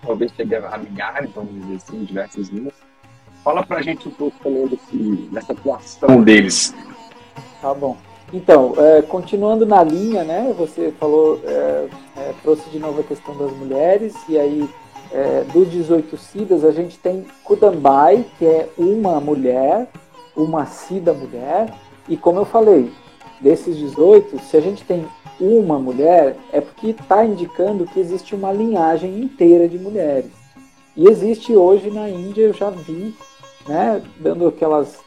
talvez chegue a milhares, vamos dizer assim, diversas linhas. Fala pra gente um pouco também desse, dessa atuação deles. Tá bom. Então, é, continuando na linha, né? Você falou, é, é, trouxe de novo a questão das mulheres, e aí é, dos 18 Sidas a gente tem Kudambai, que é uma mulher, uma Sida mulher, e como eu falei, desses 18, se a gente tem uma mulher, é porque está indicando que existe uma linhagem inteira de mulheres. E existe hoje na Índia, eu já vi, né, dando aquelas.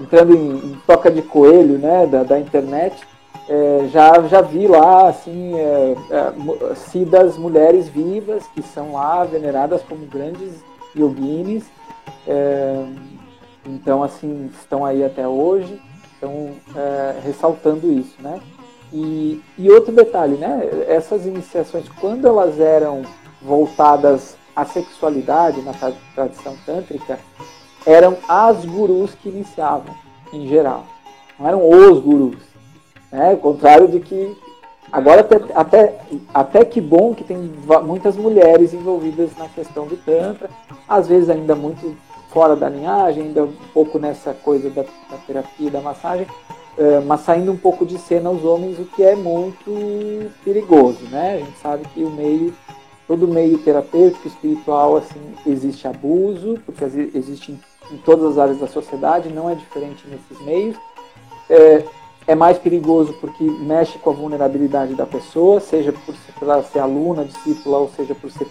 Entrando em, em, toca de coelho né, da, da internet, é, já, já vi lá assim é, é, sidas mulheres vivas que são lá veneradas como grandes yoginis. É, então, assim, estão aí até hoje, estão é, ressaltando isso, né? E, e outro detalhe, né? Essas iniciações, quando elas eram voltadas à sexualidade na tradição tântrica, eram as gurus que iniciavam, em geral. Não eram os gurus. Né? Ao contrário de que. Agora, até, até, até que bom que tem muitas mulheres envolvidas na questão do Tantra, às vezes ainda muito fora da linhagem, ainda um pouco nessa coisa da, da terapia, da massagem, uh, mas saindo um pouco de cena aos homens, o que é muito perigoso, né? A gente sabe que o meio, todo meio terapêutico, espiritual, assim, existe abuso, porque existe em, todas as áreas da sociedade, não é diferente nesses meios. É, é mais perigoso porque mexe com a vulnerabilidade da pessoa, seja por, por ser aluna, discípula, ou seja por ser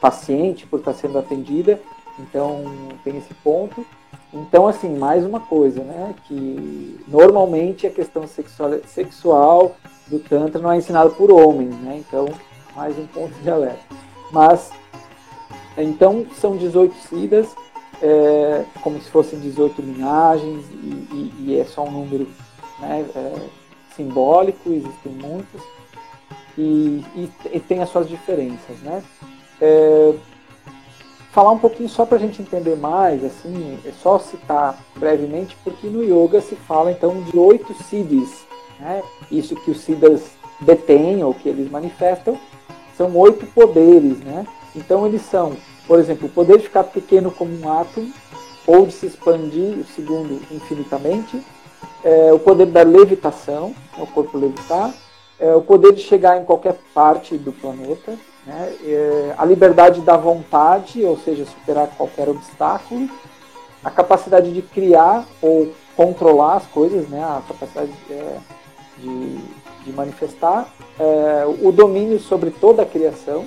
paciente, por estar sendo atendida. Então tem esse ponto. Então, assim, mais uma coisa, né? Que normalmente a questão sexual, sexual do Tantra não é ensinada por homens, né? Então, mais um ponto de alerta. Mas, então, são 18 sidas, é, como se fossem 18 linhagens, e, e, e é só um número né, é, simbólico, existem muitos, e, e, tem as suas diferenças, né? É, falar um pouquinho só para a gente entender mais, assim, é só citar brevemente, porque no yoga se fala então de oito siddhis, né? Isso que os siddhas detêm ou que eles manifestam são oito poderes, né? Então eles são, por exemplo, o poder de ficar pequeno como um átomo ou de se expandir, o segundo, infinitamente, é, o poder da levitação, o corpo levitar, é, o poder de chegar em qualquer parte do planeta, né? É, a liberdade da vontade, ou seja, superar qualquer obstáculo, a capacidade de criar ou controlar as coisas, né? a capacidade é, de, de, manifestar, é, o domínio sobre toda a criação,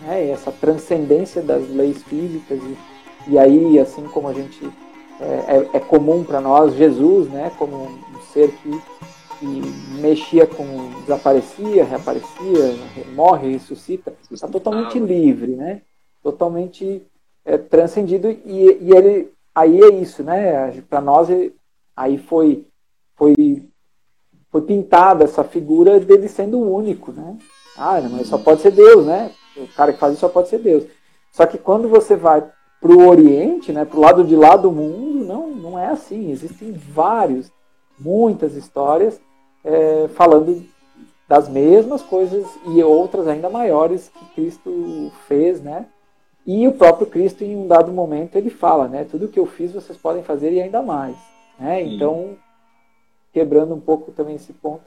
né? essa transcendência das leis físicas, e, e aí, assim como a gente é, é, é comum para nós, Jesus, né? como um ser que que mexia com. desaparecia, reaparecia, morre, ressuscita, está totalmente livre, né? Totalmente é, transcendido. E, e ele. Aí é isso, né? Para nós, aí foi, foi, foi pintada essa figura dele sendo o único, né? Ah, mas só pode ser Deus, né? O cara que faz isso só pode ser Deus. Só que quando você vai para o Oriente, né, para o lado de lá do mundo, não, não é assim. Existem vários, muitas histórias é, falando das mesmas coisas e outras ainda maiores que Cristo fez, né? E o próprio Cristo, em um dado momento, ele fala, né? Tudo que eu fiz vocês podem fazer e ainda mais, né? Então, quebrando um pouco também esse ponto.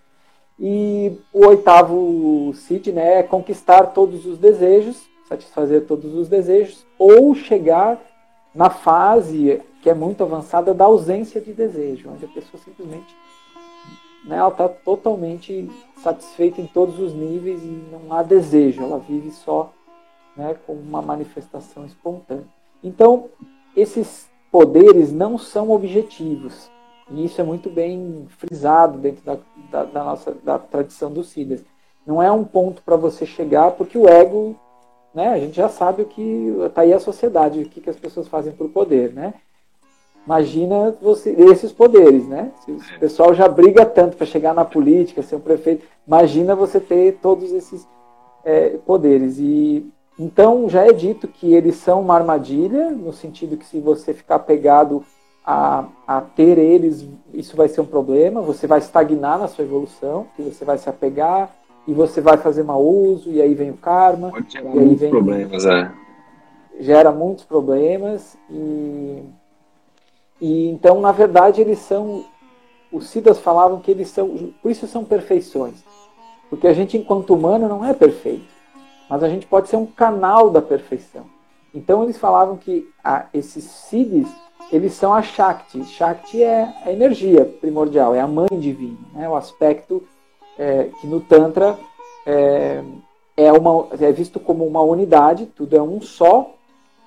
E o oitavo Cid, né, é conquistar todos os desejos, satisfazer todos os desejos, ou chegar na fase que é muito avançada da ausência de desejo, onde a pessoa simplesmente né, ela está totalmente satisfeita em todos os níveis e não há desejo, ela vive só né, com uma manifestação espontânea. Então, esses poderes não são objetivos, e isso é muito bem frisado dentro da, da, da nossa da tradição dos Siddhas. Não é um ponto para você chegar, porque o ego né, a gente já sabe o que está aí a sociedade, o que, que as pessoas fazem por poder, né? Imagina você esses poderes, né? Se o pessoal já briga tanto para chegar na política, ser um prefeito, imagina você ter todos esses é, poderes. E então já é dito que eles são uma armadilha, no sentido que se você ficar pegado a, a ter eles, isso vai ser um problema. Você vai estagnar na sua evolução, que você vai se apegar e você vai fazer mau uso e aí vem o karma. Pode gerar e aí muitos vem, problemas, é. Gera muitos problemas e e então, na verdade, eles são. Os Siddhas falavam que eles são. Por isso são perfeições. Porque a gente, enquanto humano, não é perfeito. Mas a gente pode ser um canal da perfeição. Então, eles falavam que a, esses Siddhis, eles são a Shakti. Shakti é a energia primordial, é a mãe divina. Né? O aspecto é, que no Tantra é, é, uma, é visto como uma unidade, tudo é um só,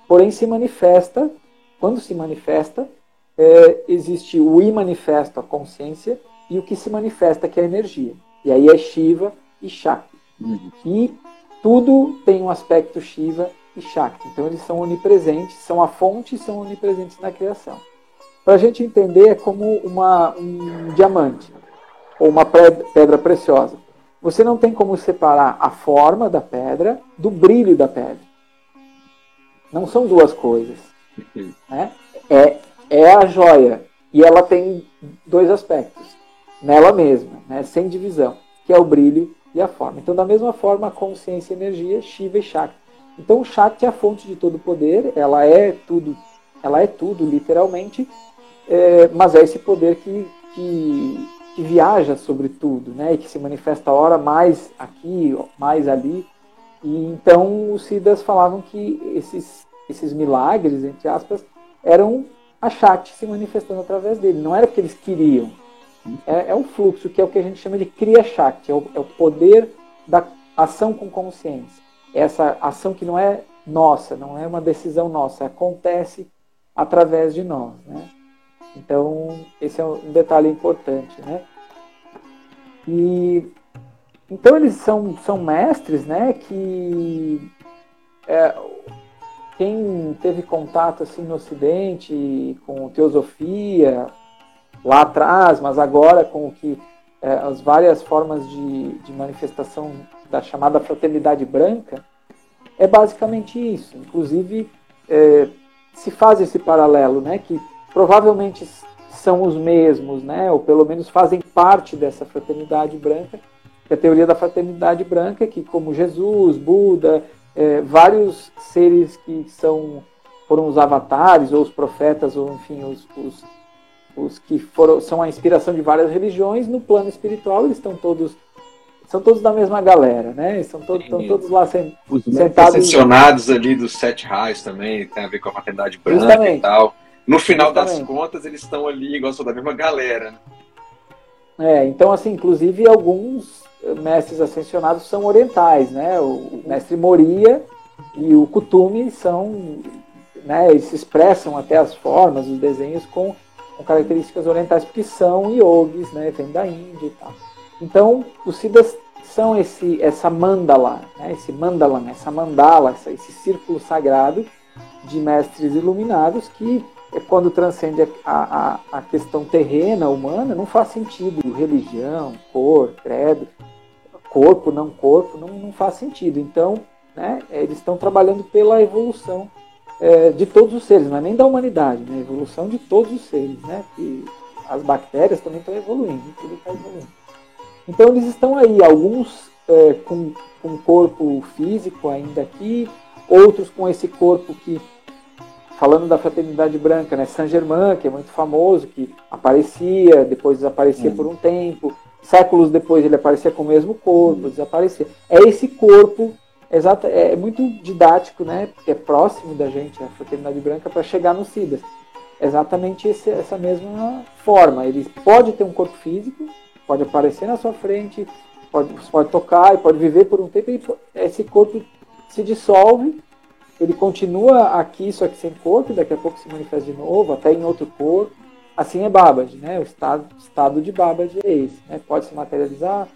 porém se manifesta, quando se manifesta, é, existe o imanifesto, a consciência, e o que se manifesta, que é a energia. E aí é Shiva e Shakti. Uhum. E tudo tem um aspecto Shiva e Shakti. Então eles são onipresentes, são a fonte e são onipresentes na criação. Para a gente entender, é como uma, um diamante ou uma pedra preciosa. Você não tem como separar a forma da pedra do brilho da pedra. Não são duas coisas. *laughs* Né? É é a joia. E ela tem dois aspectos nela mesma, né, sem divisão, que é o brilho e a forma. Então, da mesma forma, a consciência e energia, Shiva e Shakti. Então, o Shakti é a fonte de todo poder, ela é tudo, ela é tudo, literalmente, é, mas é esse poder que, que, que, viaja sobre tudo, né, e que se manifesta hora mais aqui, mais ali. E então, os Siddhas falavam que esses, esses milagres, entre aspas, eram a Shakti se manifestando através dele. Não era porque eles queriam. É, é um fluxo que é o que a gente chama de Kriya Shakti, é o, é o poder da ação com consciência. Essa ação que não é nossa, não é uma decisão nossa, acontece através de nós. Né? Então, esse é um detalhe importante. Né? E, então, eles são, são mestres né, que é, quem teve contato assim no Ocidente com teosofia lá atrás, mas agora com o que é, as várias formas de, de manifestação da chamada fraternidade branca, é basicamente isso. Inclusive é, se faz esse paralelo, né, que provavelmente são os mesmos, né, ou pelo menos fazem parte dessa fraternidade branca, que é a teoria da fraternidade branca, que como Jesus, Buda, é, vários seres que são foram os avatares ou os profetas ou enfim os, os, os que foram são a inspiração de várias religiões no plano espiritual eles estão todos são todos da mesma galera, né? Estão todos, estão todos lá sem, Os sentados. Ascensionados ali dos sete raios também, tem a ver com a fraternidade branca Justamente. e tal. No final Justamente. das contas, eles estão ali, igual são da mesma galera. Né? É, então, assim, inclusive alguns mestres ascensionados são orientais, né? O mestre Moria e o Kutumi são, né? Eles se expressam até as formas, os desenhos com, com características orientais porque são yogis, né? Vêm da Índia e tal. Então, os Siddhas são esse, essa mandala, né? esse mandala, essa mandala, esse círculo sagrado de mestres iluminados que é quando transcende a, a, a questão terrena, humana, não faz sentido religião, cor, credo, corpo, não corpo, não, não faz sentido. Então, né, eles estão trabalhando pela evolução é, de todos os seres, não é nem da humanidade, né, evolução de todos os seres, né, que as bactérias também estão evoluindo, tudo está evoluindo. Então, eles estão aí, alguns é, com, com corpo físico ainda aqui, outros com esse corpo que falando da fraternidade branca, né? Saint Germain, que é muito famoso, que aparecia, depois desaparecia hum. por um tempo, séculos depois ele aparecia com o mesmo corpo, desaparecia. É esse corpo, exato, é, é muito didático, né? Porque é próximo da gente, a fraternidade branca, para chegar no SIDA. Exatamente esse, essa mesma forma. Ele pode ter um corpo físico, pode aparecer na sua frente, pode, pode tocar e pode viver por um tempo, e esse corpo se dissolve, ele continua aqui, só que sem corpo, daqui a pouco se manifesta de novo, até em outro corpo Assim é Babbage, né? O estado, estado de Babbage é esse. Né? Pode se materializar,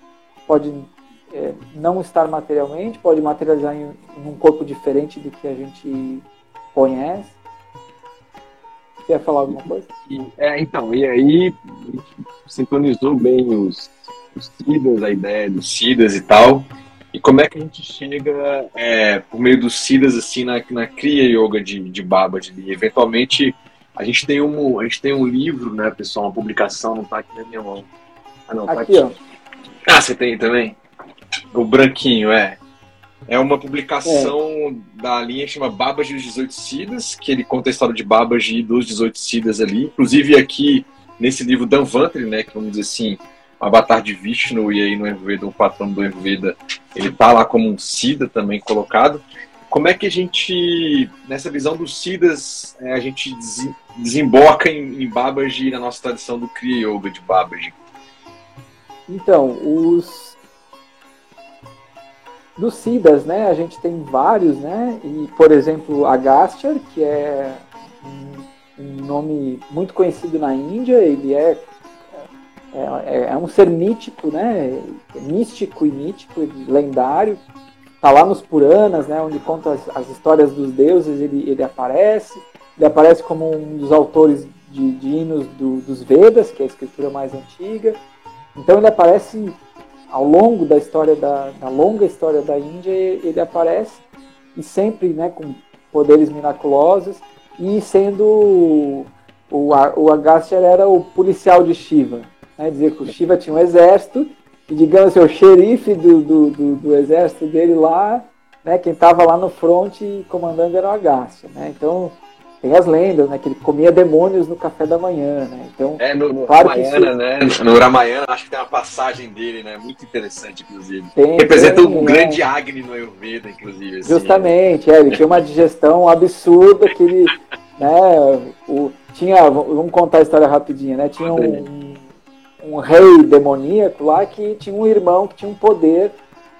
pode é, não estar materialmente, pode materializar em, em, um corpo diferente do que a gente conhece. Quer falar alguma coisa? E, é, então, e aí sintonizou bem os, os SIDAs, a ideia dos SIDAs e tal. E como é que a gente chega, é, por meio dos SIDAs, assim, na, na Kriya Yoga de, de Babaji? E eventualmente, a gente, tem um, a gente tem um livro, né, pessoal, uma publicação, não tá aqui na minha mão. Ah, não, tá aqui, aqui. ó. Ah, você tem também? O branquinho, é. É uma publicação é. da linha que chama Babaji dos 18 Sidas, que ele conta a história de Babaji dos 18 Sidas ali. Inclusive aqui, nesse livro Danvantri, né, que vamos dizer assim, Avatar de Vishnu, e aí no Ayurveda, o patrão do Ayurveda, ele tá lá como um Sida também colocado. Como é que a gente, nessa visão dos Sidas, é, a gente desemboca em, em Babaji na nossa tradição do Kriya Yoga de Babaji? Então, os dos Sidas, né, a gente tem vários, né, e por exemplo, Agastya, que é um nome muito conhecido na Índia, ele é é, é um ser mítico, né? Místico e mítico, lendário. Tá lá nos Puranas, né? Onde conta as, as histórias dos deuses, ele, ele aparece. Ele aparece como um dos autores de, de hinos do, dos Vedas, que é a escritura mais antiga. Então ele aparece ao longo da história da, da longa história da Índia, ele aparece e sempre, né, com poderes miraculosos e sendo o, o Agastya era o policial de Shiva, né, dizer que o Shiva tinha um exército, e digamos assim, o xerife do, do, do, do exército dele lá, né, quem estava lá no fronte comandando era o Agastya. Né? Então, tem as lendas, né, que ele comia demônios no café da manhã, né? Então, é, no, no claro Ramayana, isso... né? No Ramayana, acho que tem uma passagem dele, né? Muito interessante, inclusive. Tem, Representa tem, um né? grande Agni no Ayurveda, inclusive. Assim, Justamente, né? é, ele tinha uma digestão absurda que ele, *laughs* né, o, tinha, vamos contar a história rapidinho, né? Tinha um, um rei demoníaco lá que tinha um irmão que tinha um poder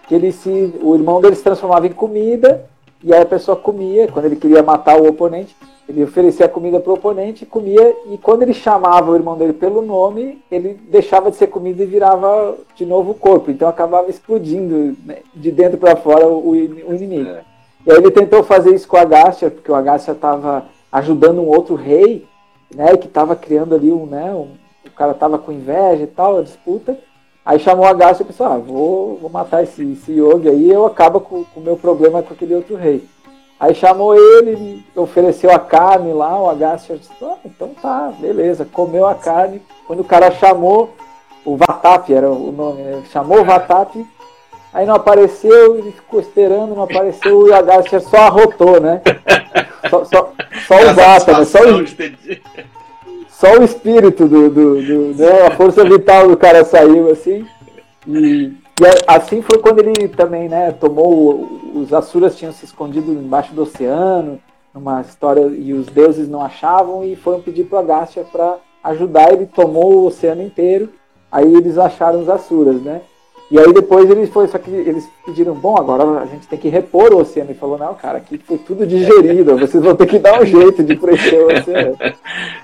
que ele se o irmão dele se transformava em comida e aí a pessoa comia quando ele queria matar o oponente ele oferecia comida para o oponente comia e quando ele chamava o irmão dele pelo nome ele deixava de ser comida e virava de novo o corpo então acabava explodindo né, de dentro para fora o, o inimigo é. e aí ele tentou fazer isso com o Agastya porque o Agastya estava ajudando um outro rei né que estava criando ali um, né, um cara tava com inveja e tal, a disputa. Aí chamou a Agastya e pensou, ah, vou, vou matar esse, esse yogi aí eu acabo com o meu problema com aquele outro rei. Aí chamou ele, ofereceu a carne lá, o Agastya disse, ah, então tá, beleza, comeu a carne. Quando o cara chamou, o Vatap era o nome, né? chamou o Vatap, aí não apareceu, ele ficou esperando, não apareceu, e o Agastya só arrotou, né? *laughs* Só, só, só o Vata, né? Só o só o espírito do, do, do né, a força vital do cara saiu assim. E, e, assim foi quando ele também, né, tomou os Asuras tinham se escondido embaixo do oceano, numa história e os deuses não achavam e foram pedir para Agastya para ajudar, ele tomou o oceano inteiro. Aí eles acharam os Asuras, né? E aí depois eles foi, só que eles pediram, bom, agora a gente tem que repor o oceano. E falou, não, cara, aqui foi tudo digerido, vocês vão ter que dar um *laughs* jeito de preencher o oceano. *laughs*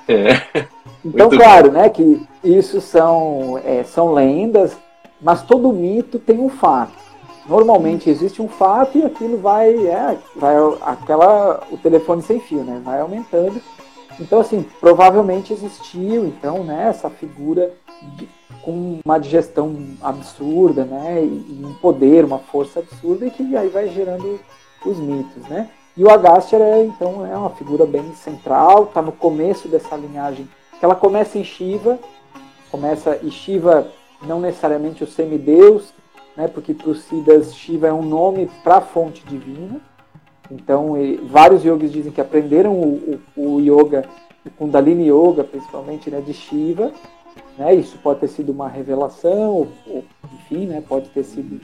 É. Então, Muito claro, bom. né, que isso são, é, são lendas, mas todo mito tem um fato. Normalmente existe um fato e aquilo vai, é, vai aquela, o telefone sem fio, né, vai aumentando. Então, assim, provavelmente existiu, então, né, essa figura de, com uma digestão absurda, né, e um poder, uma força absurda, e que aí vai gerando os mitos, né. E o Agastya, é, então, é uma figura bem central, está no começo dessa linhagem, que ela começa em Shiva, começa, e Shiva não necessariamente o semideus, né, porque para os Siddhas Shiva é um nome para a fonte divina, então vários yogis dizem que aprenderam o, o, o yoga, o Kundalini Yoga, principalmente, né, de Shiva, né? Isso pode ter sido uma revelação, ou, enfim, né? Pode ter sido,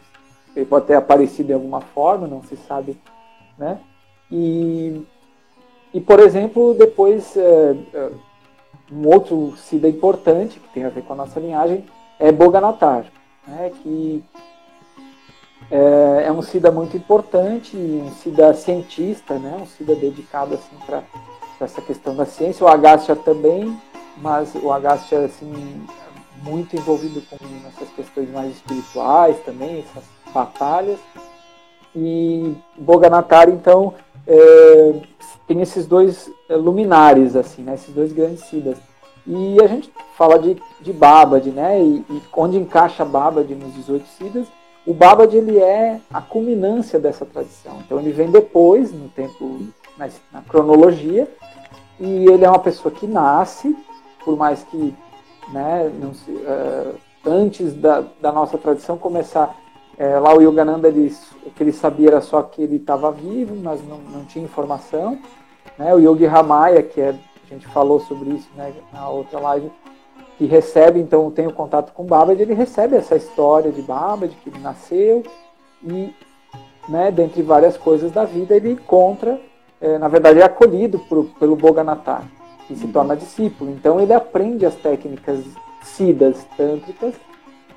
pode ter aparecido de alguma forma, não se sabe, né? E, e por exemplo, depois é, é, um outro Sida importante que tem a ver com a nossa linhagem é Boganatar, né? Que é, é um Sida muito importante, um Sida cientista, né? Um Sida dedicado assim para essa questão da ciência. O Agastya também mas o Agastya assim muito envolvido com essas questões mais espirituais também, essas batalhas. E Boganatar, então, é, tem esses dois é, luminares, assim, né? esses dois grandes siddhas. E a gente fala de, de Babad, né? E, e onde encaixa Babad nos 18 siddhas, o Babad ele é a culminância dessa tradição. Então ele vem depois, no tempo, na, na cronologia, e ele é uma pessoa que nasce, por mais que né, se, uh, antes da, da, nossa tradição começar, uh, lá o Yogananda, ele, o que ele sabia era só que ele estava vivo, mas não, não tinha informação. Né? O Yogi Ramaya, que é, a gente falou sobre isso né, na outra live, que recebe, então tem o contato com Babad, ele recebe essa história de Babad, que ele nasceu, e né, dentre várias coisas da vida, ele encontra, é, na verdade é acolhido por, pelo Boganatar, que se torna discípulo. Então ele aprende as técnicas sidas tântricas,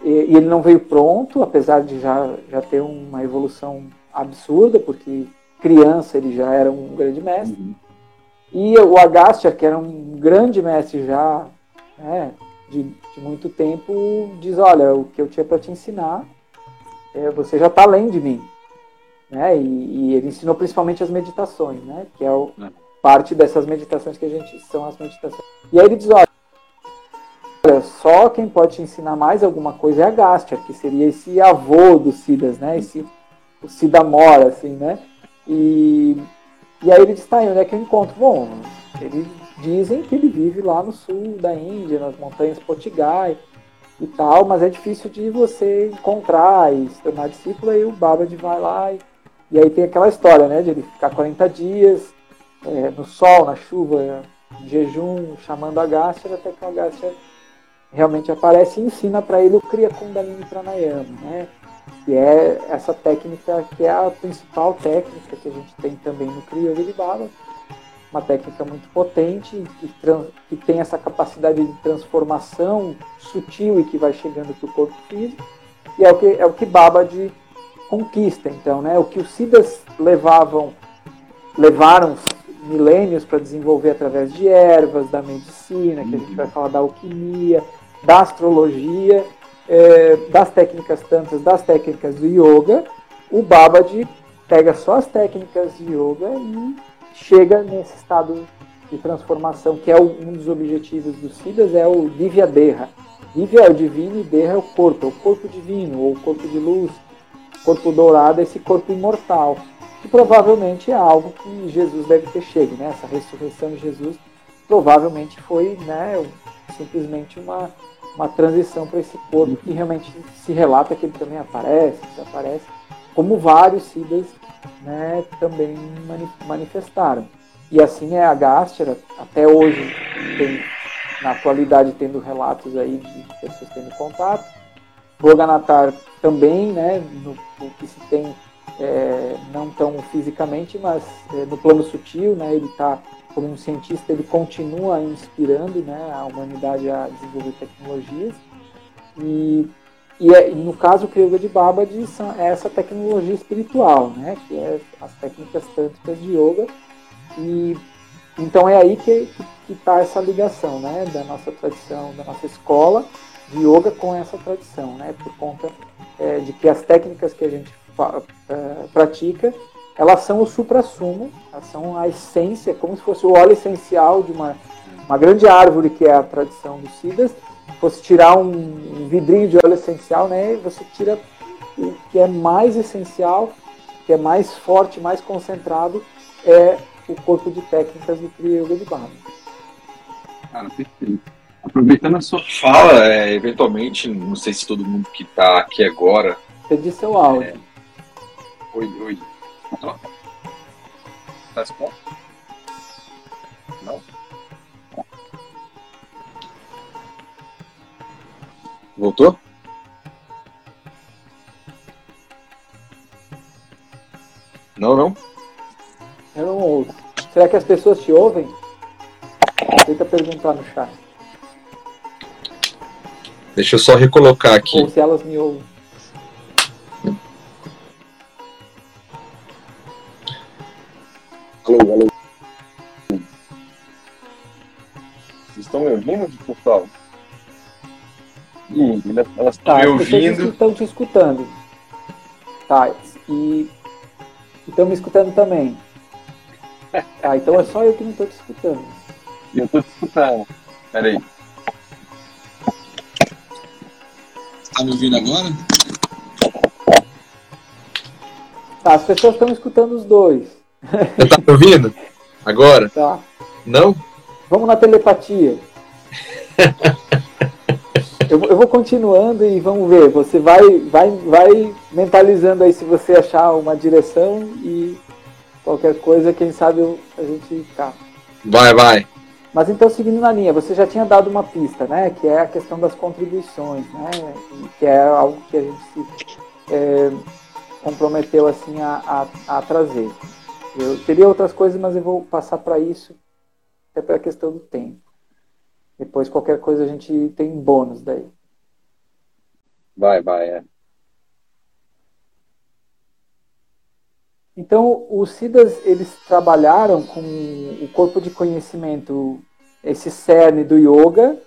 e, e ele não veio pronto, apesar de já, já ter uma evolução absurda, porque criança ele já era um grande mestre. Uhum. E o Agastya, que era um grande mestre já, né, de, de muito tempo diz, olha, o que eu tinha para te ensinar, é, você já está além de mim. Né? E, e, ele ensinou principalmente as meditações, né? que é o, é. Parte dessas meditações que a gente são as meditações. E aí ele diz, olha, só quem pode te ensinar mais alguma coisa é a Gastia, que seria esse avô dos Siddhas, né? Esse, o Siddhamora, assim, né? E, e aí ele diz, tá, onde é que eu encontro? Bom, ele dizem que ele vive lá no sul da Índia, nas montanhas Potigai e tal, mas é difícil de você encontrar e se tornar discípulo, aí o Babad vai lá e, e aí tem aquela história, né, de ele ficar 40 dias é, no sol, na chuva, em jejum, chamando a Gácia, até que a Gácia realmente aparece e ensina para ele o Kriya Kundalini Pranayama, né, que é essa técnica que é a principal técnica que a gente tem também no Kriya Yoga Baba, uma técnica muito potente, que, que tem essa capacidade de transformação sutil e que vai chegando para o corpo físico, e é o que, é o que de conquista, então, né? O que os Siddhas levavam, levaram milênios para desenvolver através de ervas, da medicina, que a gente vai falar da alquimia, da astrologia, é, das técnicas tantas, das técnicas do yoga, o Babad pega só as técnicas de yoga e chega nesse estado de transformação, que é um dos objetivos dos Siddhas, é o Divya Deha. Divya é o divino e Deha é o corpo, é o corpo divino, ou o corpo de luz, corpo dourado, esse corpo imortal, que provavelmente é algo que Jesus deve ter chego, né? Essa ressurreição de Jesus provavelmente foi né, simplesmente uma, uma transição para esse corpo que realmente se relata que ele também aparece, desaparece, como vários Siddhas né, também manifestaram. E assim é a Gástera, até hoje tem, na atualidade, tendo relatos aí de pessoas tendo contato. Boganatar também, né, no, no que se tem, é, não tão fisicamente, mas é, no plano sutil, né, ele está, como um cientista, ele continua inspirando né, a humanidade a desenvolver tecnologias. E e, é, no caso, o Kriyoga de Babad é essa tecnologia espiritual, né? que é as técnicas tântricas de yoga. E, então é aí que está essa ligação né? da nossa tradição, da nossa escola de yoga com essa tradição, né? por conta é, de que as técnicas que a gente pratica, elas são o supra-sumo, elas são a essência, como se fosse o óleo essencial de uma, uma grande árvore que é a tradição dos Siddhas, fosse tirar um vidrinho de óleo essencial, né, você tira o que é mais essencial, que é mais forte, mais concentrado, é o corpo de técnicas do Kriya Yoga de Baba. Cara, perfeito. Aproveitando a sua fala, é, eventualmente, não sei se todo mundo que está aqui agora. Perdi seu áudio. É... Oi, oi. Tá bom? Não? Voltou? Não, não. Eu não ouço. Será que as pessoas te ouvem? Tenta perguntar no chat. Deixa eu só recolocar aqui. Ou se elas me ouvem. Alô, alô. Vocês estão me ouvindo, pessoal? Sim, elas estão tá, me ouvindo. estão te escutando. Tá, e estão me escutando também. *laughs* Ah, então é só eu que não estou te escutando. Eu estou te escutando. Peraí. Tá me ouvindo agora? Tá, as pessoas estão escutando os dois. Você tá me ouvindo? Agora? Tá. Não? Vamos na telepatia. eu, eu, vou continuando e vamos ver. Você vai, vai, vai mentalizando aí se você achar uma direção e qualquer coisa, quem sabe a gente tá. Vai, vai. Mas então, seguindo na linha, você já tinha dado uma pista, né? Que é a questão das contribuições, né? Que é algo que a gente se é, comprometeu assim a, a, a, trazer. Eu teria outras coisas, mas eu vou passar para isso, até pela questão do tempo. Depois, qualquer coisa, a gente tem bônus daí. Vai, vai, é. Então, os Siddhas, eles trabalharam com o corpo de conhecimento, esse cerne do yoga,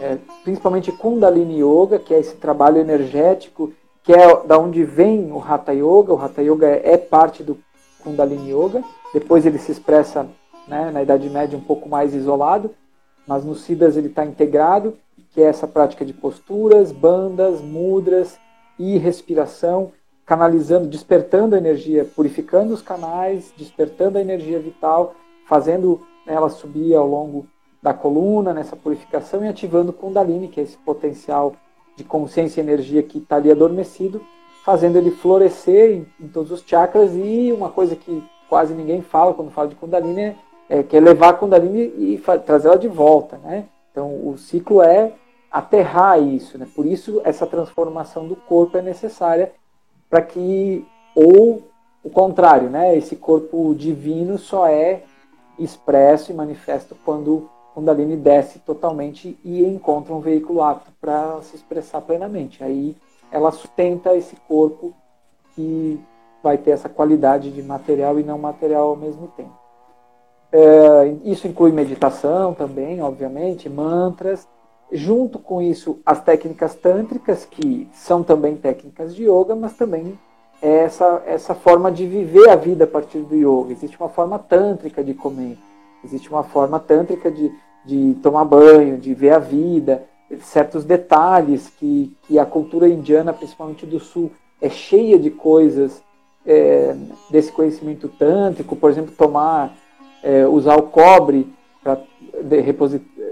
é, principalmente Kundalini Yoga, que é esse trabalho energético, que é da onde vem o Hatha Yoga. O Hatha Yoga é parte do Kundalini Yoga. Depois ele se expressa né, na Idade Média um pouco mais isolado, mas nos Siddhas ele está integrado, que é essa prática de posturas, bandas, mudras e respiração canalizando, despertando a energia, purificando os canais, despertando a energia vital, fazendo ela subir ao longo da coluna nessa purificação e ativando o Kundalini, que é esse potencial de consciência e energia que está ali adormecido, fazendo ele florescer em, em, todos os chakras e uma coisa que quase ninguém fala quando fala de Kundalini é, é que é levar a Kundalini e trazer ela de volta, né? Então o ciclo é aterrar isso, né? Por isso essa transformação do corpo é necessária para que ou o contrário, né? Esse corpo divino só é expresso e manifesto quando Kundalini desce totalmente e encontra um veículo apto para se expressar plenamente. Aí ela sustenta esse corpo que vai ter essa qualidade de material e não material ao mesmo tempo. É, isso inclui meditação também, obviamente, mantras, Junto com isso, as técnicas tântricas, que são também técnicas de yoga, mas também é essa, essa forma de viver a vida a partir do yoga. Existe uma forma tântrica de comer, existe uma forma tântrica de, de tomar banho, de ver a vida, certos detalhes que, que a cultura indiana, principalmente do sul, é cheia de coisas é, desse conhecimento tântrico, por exemplo, tomar, é, usar o cobre para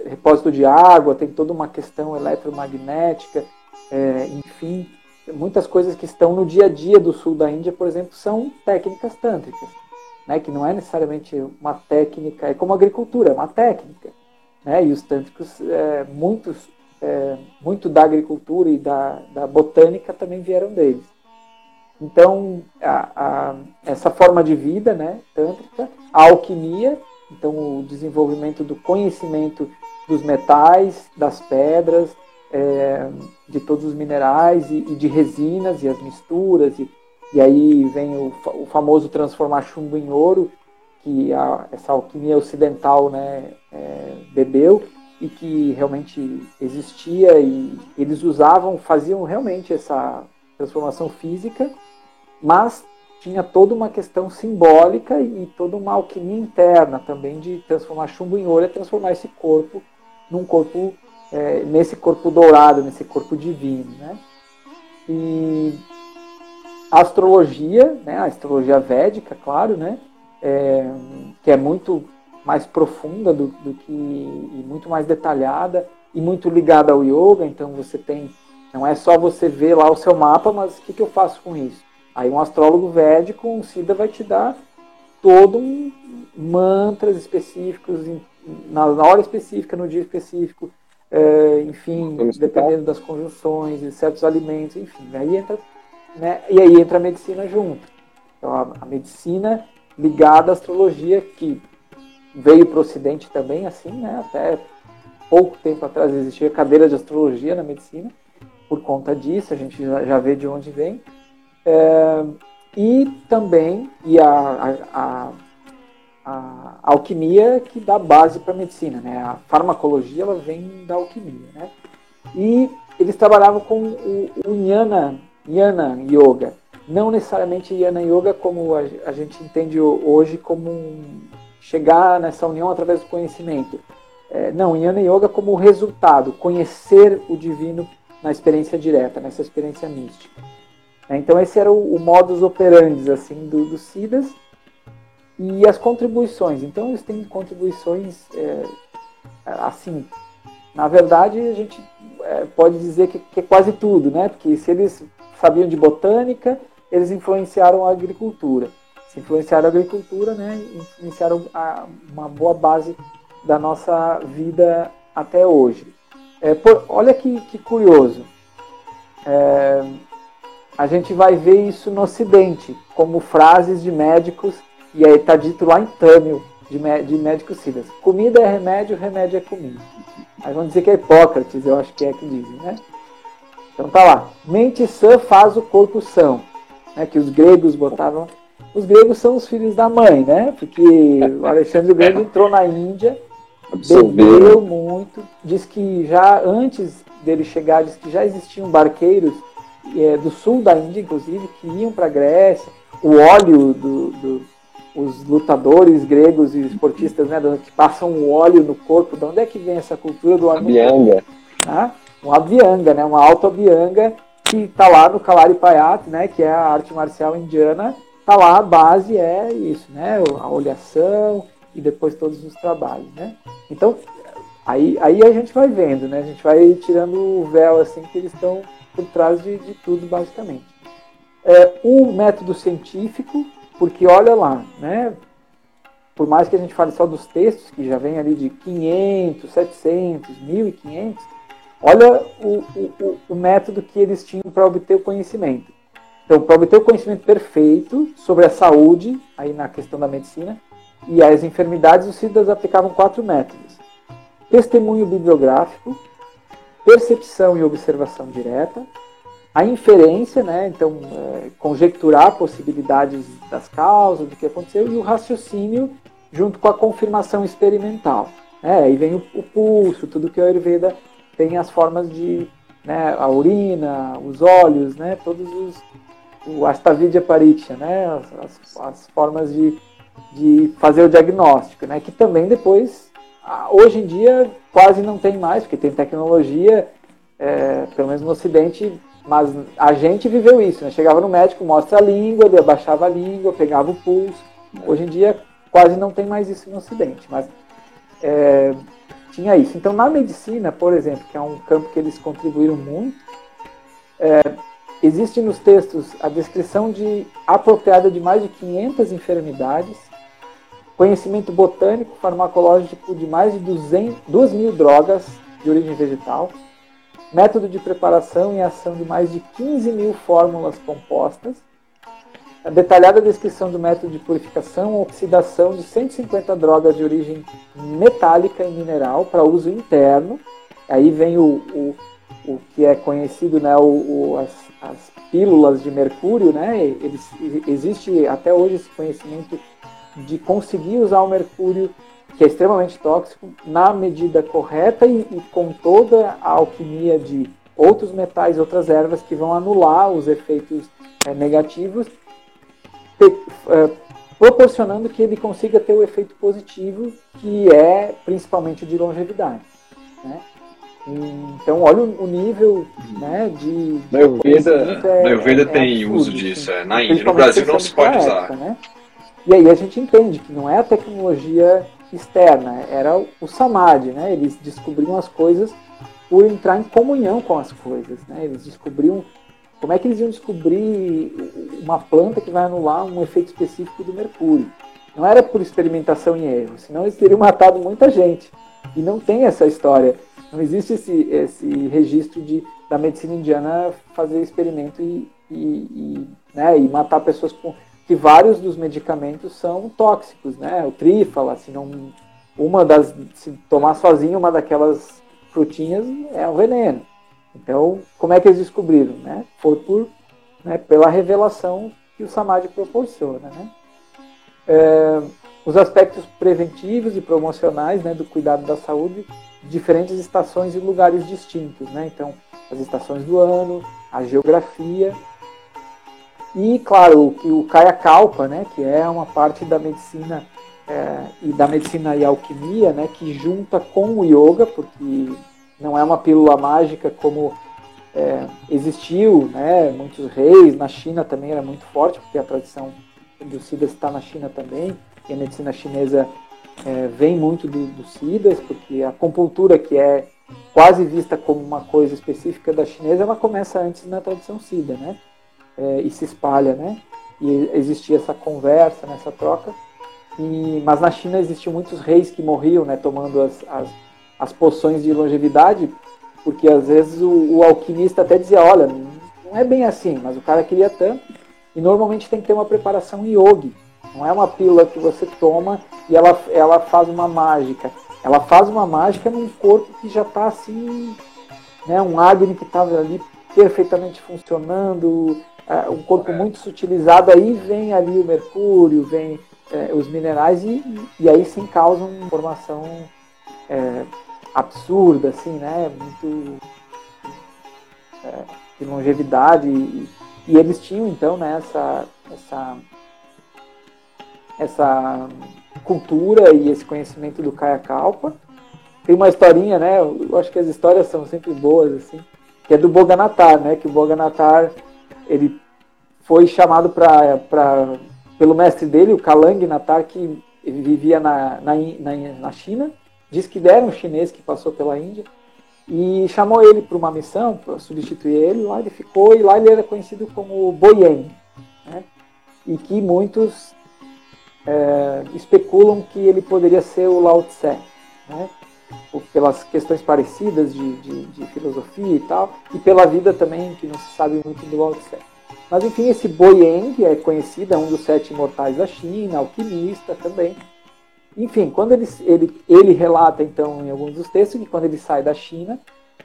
repósito de água, tem toda uma questão eletromagnética, é, enfim, muitas coisas que estão no dia a dia do sul da Índia, por exemplo, são técnicas tântricas, né, que não é necessariamente uma técnica, é como agricultura, é uma técnica. Né, e os tântricos, é, muitos, é, muito da agricultura e da, da botânica também vieram deles. Então, a, a, essa forma de vida né, tântrica, a alquimia, então o desenvolvimento do conhecimento dos metais, das pedras, é, de todos os minerais e, e, de resinas e as misturas. E, e aí vem o, o, famoso transformar chumbo em ouro, que a, essa alquimia ocidental né, é, bebeu e que realmente existia e eles usavam, faziam realmente essa transformação física, mas tinha toda uma questão simbólica e toda uma alquimia interna também de transformar chumbo em ouro e transformar esse corpo num corpo, é, nesse corpo dourado, nesse corpo divino, né? E a astrologia, né, a astrologia védica, claro, né, é, que é muito mais profunda do, do, que e muito mais detalhada e muito ligada ao yoga. Então você tem, não é só você ver lá o seu mapa, mas o que, que eu faço com isso? Aí um astrólogo védico, um Siddha vai te dar todo um mantras específicos na, hora específica, no dia específico, é, enfim, dependendo das conjunções, de certos alimentos, enfim. Aí entra, né, e aí entra a medicina junto. Então, a, a medicina ligada à astrologia, que veio para o Ocidente também, assim, né, até pouco tempo atrás existia cadeira de astrologia na medicina, por conta disso, a gente já, vê de onde vem. É, e também, e a, a, a a alquimia que dá base para a medicina, né? A farmacologia ela vem da alquimia, né? E eles trabalhavam com o, o Jnana, Jnana Yoga. não necessariamente Yana Yoga como a gente entende hoje como um, chegar nessa união através do conhecimento. É, não, Yana Yoga como resultado, conhecer o divino na experiência direta, nessa experiência mística. É, então esse era o, o modus operandi assim do, do Siddhas e as contribuições. Então eles têm contribuições é, assim. Na verdade a gente é, pode dizer que, que, é quase tudo, né? Porque se eles sabiam de botânica, eles influenciaram a agricultura. Se influenciaram a agricultura, né? Influenciaram a, uma boa base da nossa vida até hoje. É, por, olha que, que curioso. É, a gente vai ver isso no Ocidente, como frases de médicos, e aí está dito lá em Tâmil, de, de médicos sidas. Comida é remédio, remédio é comida. Aí vão dizer que é Hipócrates, eu acho que é que dizem, né? Então tá lá. Mente sã faz o corpo são. Né, que os gregos botavam. Os gregos são os filhos da mãe, né? Porque o Alexandre o Grande entrou na Índia, bebeu muito, diz que já antes dele chegar, diz que já existiam barqueiros é, do sul da Índia, inclusive, que iam para a Grécia. O óleo do, do, os lutadores gregos e esportistas, né, que passam o óleo no corpo. De onde é que vem essa cultura do óleo? Ah, um abianga, né, uma alta abianga que está lá no Kalaripayat, né, que é a arte marcial indiana. Está lá a base é isso, né, a oleação e depois todos os trabalhos, né. Então aí, aí a gente vai vendo, né, a gente vai tirando o véu assim que eles estão por trás de, de tudo basicamente. É, o método científico porque olha lá, né? Por mais que a gente fale só dos textos, que já vem ali de 500, 700, 1500, olha o, o, o método que eles tinham para obter o conhecimento. Então, para obter o conhecimento perfeito sobre a saúde, aí na questão da medicina, e as enfermidades, os Siddhas aplicavam quatro métodos: testemunho bibliográfico, percepção e observação direta, a inferência, né? então é, conjecturar possibilidades das causas, do que aconteceu, e o raciocínio junto com a confirmação experimental. Né? Aí vem o, o pulso, tudo que a Ayurveda tem as formas de né, a urina, os olhos, né, todos os o Astavidya Pariksha, né, as, as, as, formas de, de fazer o diagnóstico, né, que também depois, hoje em dia, quase não tem mais, porque tem tecnologia, é, pelo menos no Ocidente, mas a gente viveu isso, né? Chegava no médico, mostra a língua, ele abaixava a língua, pegava o pulso. Hoje em dia quase não tem mais isso no Ocidente, mas é, tinha isso. Então na medicina, por exemplo, que é um campo que eles contribuíram muito, é, existe nos textos a descrição de apropriada de mais de 500 enfermidades, conhecimento botânico, farmacológico de mais de 200, 2 mil drogas de origem vegetal, método de preparação e ação de mais de 15 mil fórmulas compostas, a detalhada descrição do método de purificação e oxidação de 150 drogas de origem metálica e mineral para uso interno. Aí vem o, o, o que é conhecido, né, o, o as, as, pílulas de mercúrio, né? Eles, existe até hoje esse conhecimento de conseguir usar o mercúrio que é extremamente tóxico, na medida correta e, e, com toda a alquimia de outros metais, outras ervas que vão anular os efeitos é, negativos, é, proporcionando que ele consiga ter o efeito positivo, que é principalmente de longevidade. Né? Então, olha o nível né, de. Na Ayurveda, é, Ayurveda é, tem absurdo, uso disso, assim, é, na Índia. No Brasil não se pode usar. Época, né? E aí a gente entende que não é a tecnologia externa, era o samadhi, né? Eles descobriam as coisas por entrar em comunhão com as coisas, né? Eles descobriam como é que eles iam descobrir uma planta que vai anular um efeito específico do mercúrio. Não era por experimentação e erro, senão eles teriam matado muita gente. E não tem essa história, não existe esse, esse registro de da medicina indiana fazer experimento e, e, e, né, e matar pessoas com que vários dos medicamentos são tóxicos, né? O trífala, se não uma das se tomar sozinho uma daquelas frutinhas é um veneno. Então, como é que eles descobriram, né? Foi por né, pela revelação que o samadhi proporciona, né? É, os aspectos preventivos e promocionais, né, do cuidado da saúde, diferentes estações e lugares distintos, né? Então, as estações do ano, a geografia. E, claro, o, que o Kaya Kalpa, né, que é uma parte da medicina é, e da medicina e alquimia, né, que junta com o yoga, porque não é uma pílula mágica como é, existiu, né, muitos reis, na China também era muito forte, porque a tradição dos Siddhas está na China também, e a medicina chinesa é, vem muito do, dos Siddhas, porque a acupuntura, que é quase vista como uma coisa específica da chinesa, ela começa antes na tradição Siddha, né, é, e se espalha, né, e existia essa conversa, nessa troca, e, mas na China existiam muitos reis que morriam, né, tomando as, as, as poções de longevidade, porque às vezes o, o, alquimista até dizia, olha, não é bem assim, mas o cara queria tanto, e normalmente tem que ter uma preparação yogi, não é uma pílula que você toma e ela, ela faz uma mágica, ela faz uma mágica num corpo que já está assim, né, um Agni que estava ali perfeitamente funcionando, é, um corpo muito sutilizado, aí vem ali o mercúrio, vem é, os minerais e, e aí sim causam uma formação é, absurda, assim, né? Muito é, de longevidade. E, e, eles tinham então né, essa, essa, essa cultura e esse conhecimento do Kaya Kalpa. Tem uma historinha, né? Eu acho que as histórias são sempre boas, assim, que é do Boganatar, né? Que o Boganatar ele foi chamado para pelo mestre dele, o Kalang Natar, que vivia na, na, na, na China, diz que era um chinês que passou pela Índia, e chamou ele para uma missão, para substituir ele, lá ele ficou, e lá ele era conhecido como Boyen, né? e que muitos é, especulam que ele poderia ser o Lao Tse, né? pelas questões parecidas de, de, de, filosofia e tal, e pela vida também, que não se sabe muito do Lao Tse. Mas enfim, esse Boyeng é conhecido, é um dos sete imortais da China, alquimista também. Enfim, quando ele, ele, ele relata então em alguns dos textos que quando ele sai da China,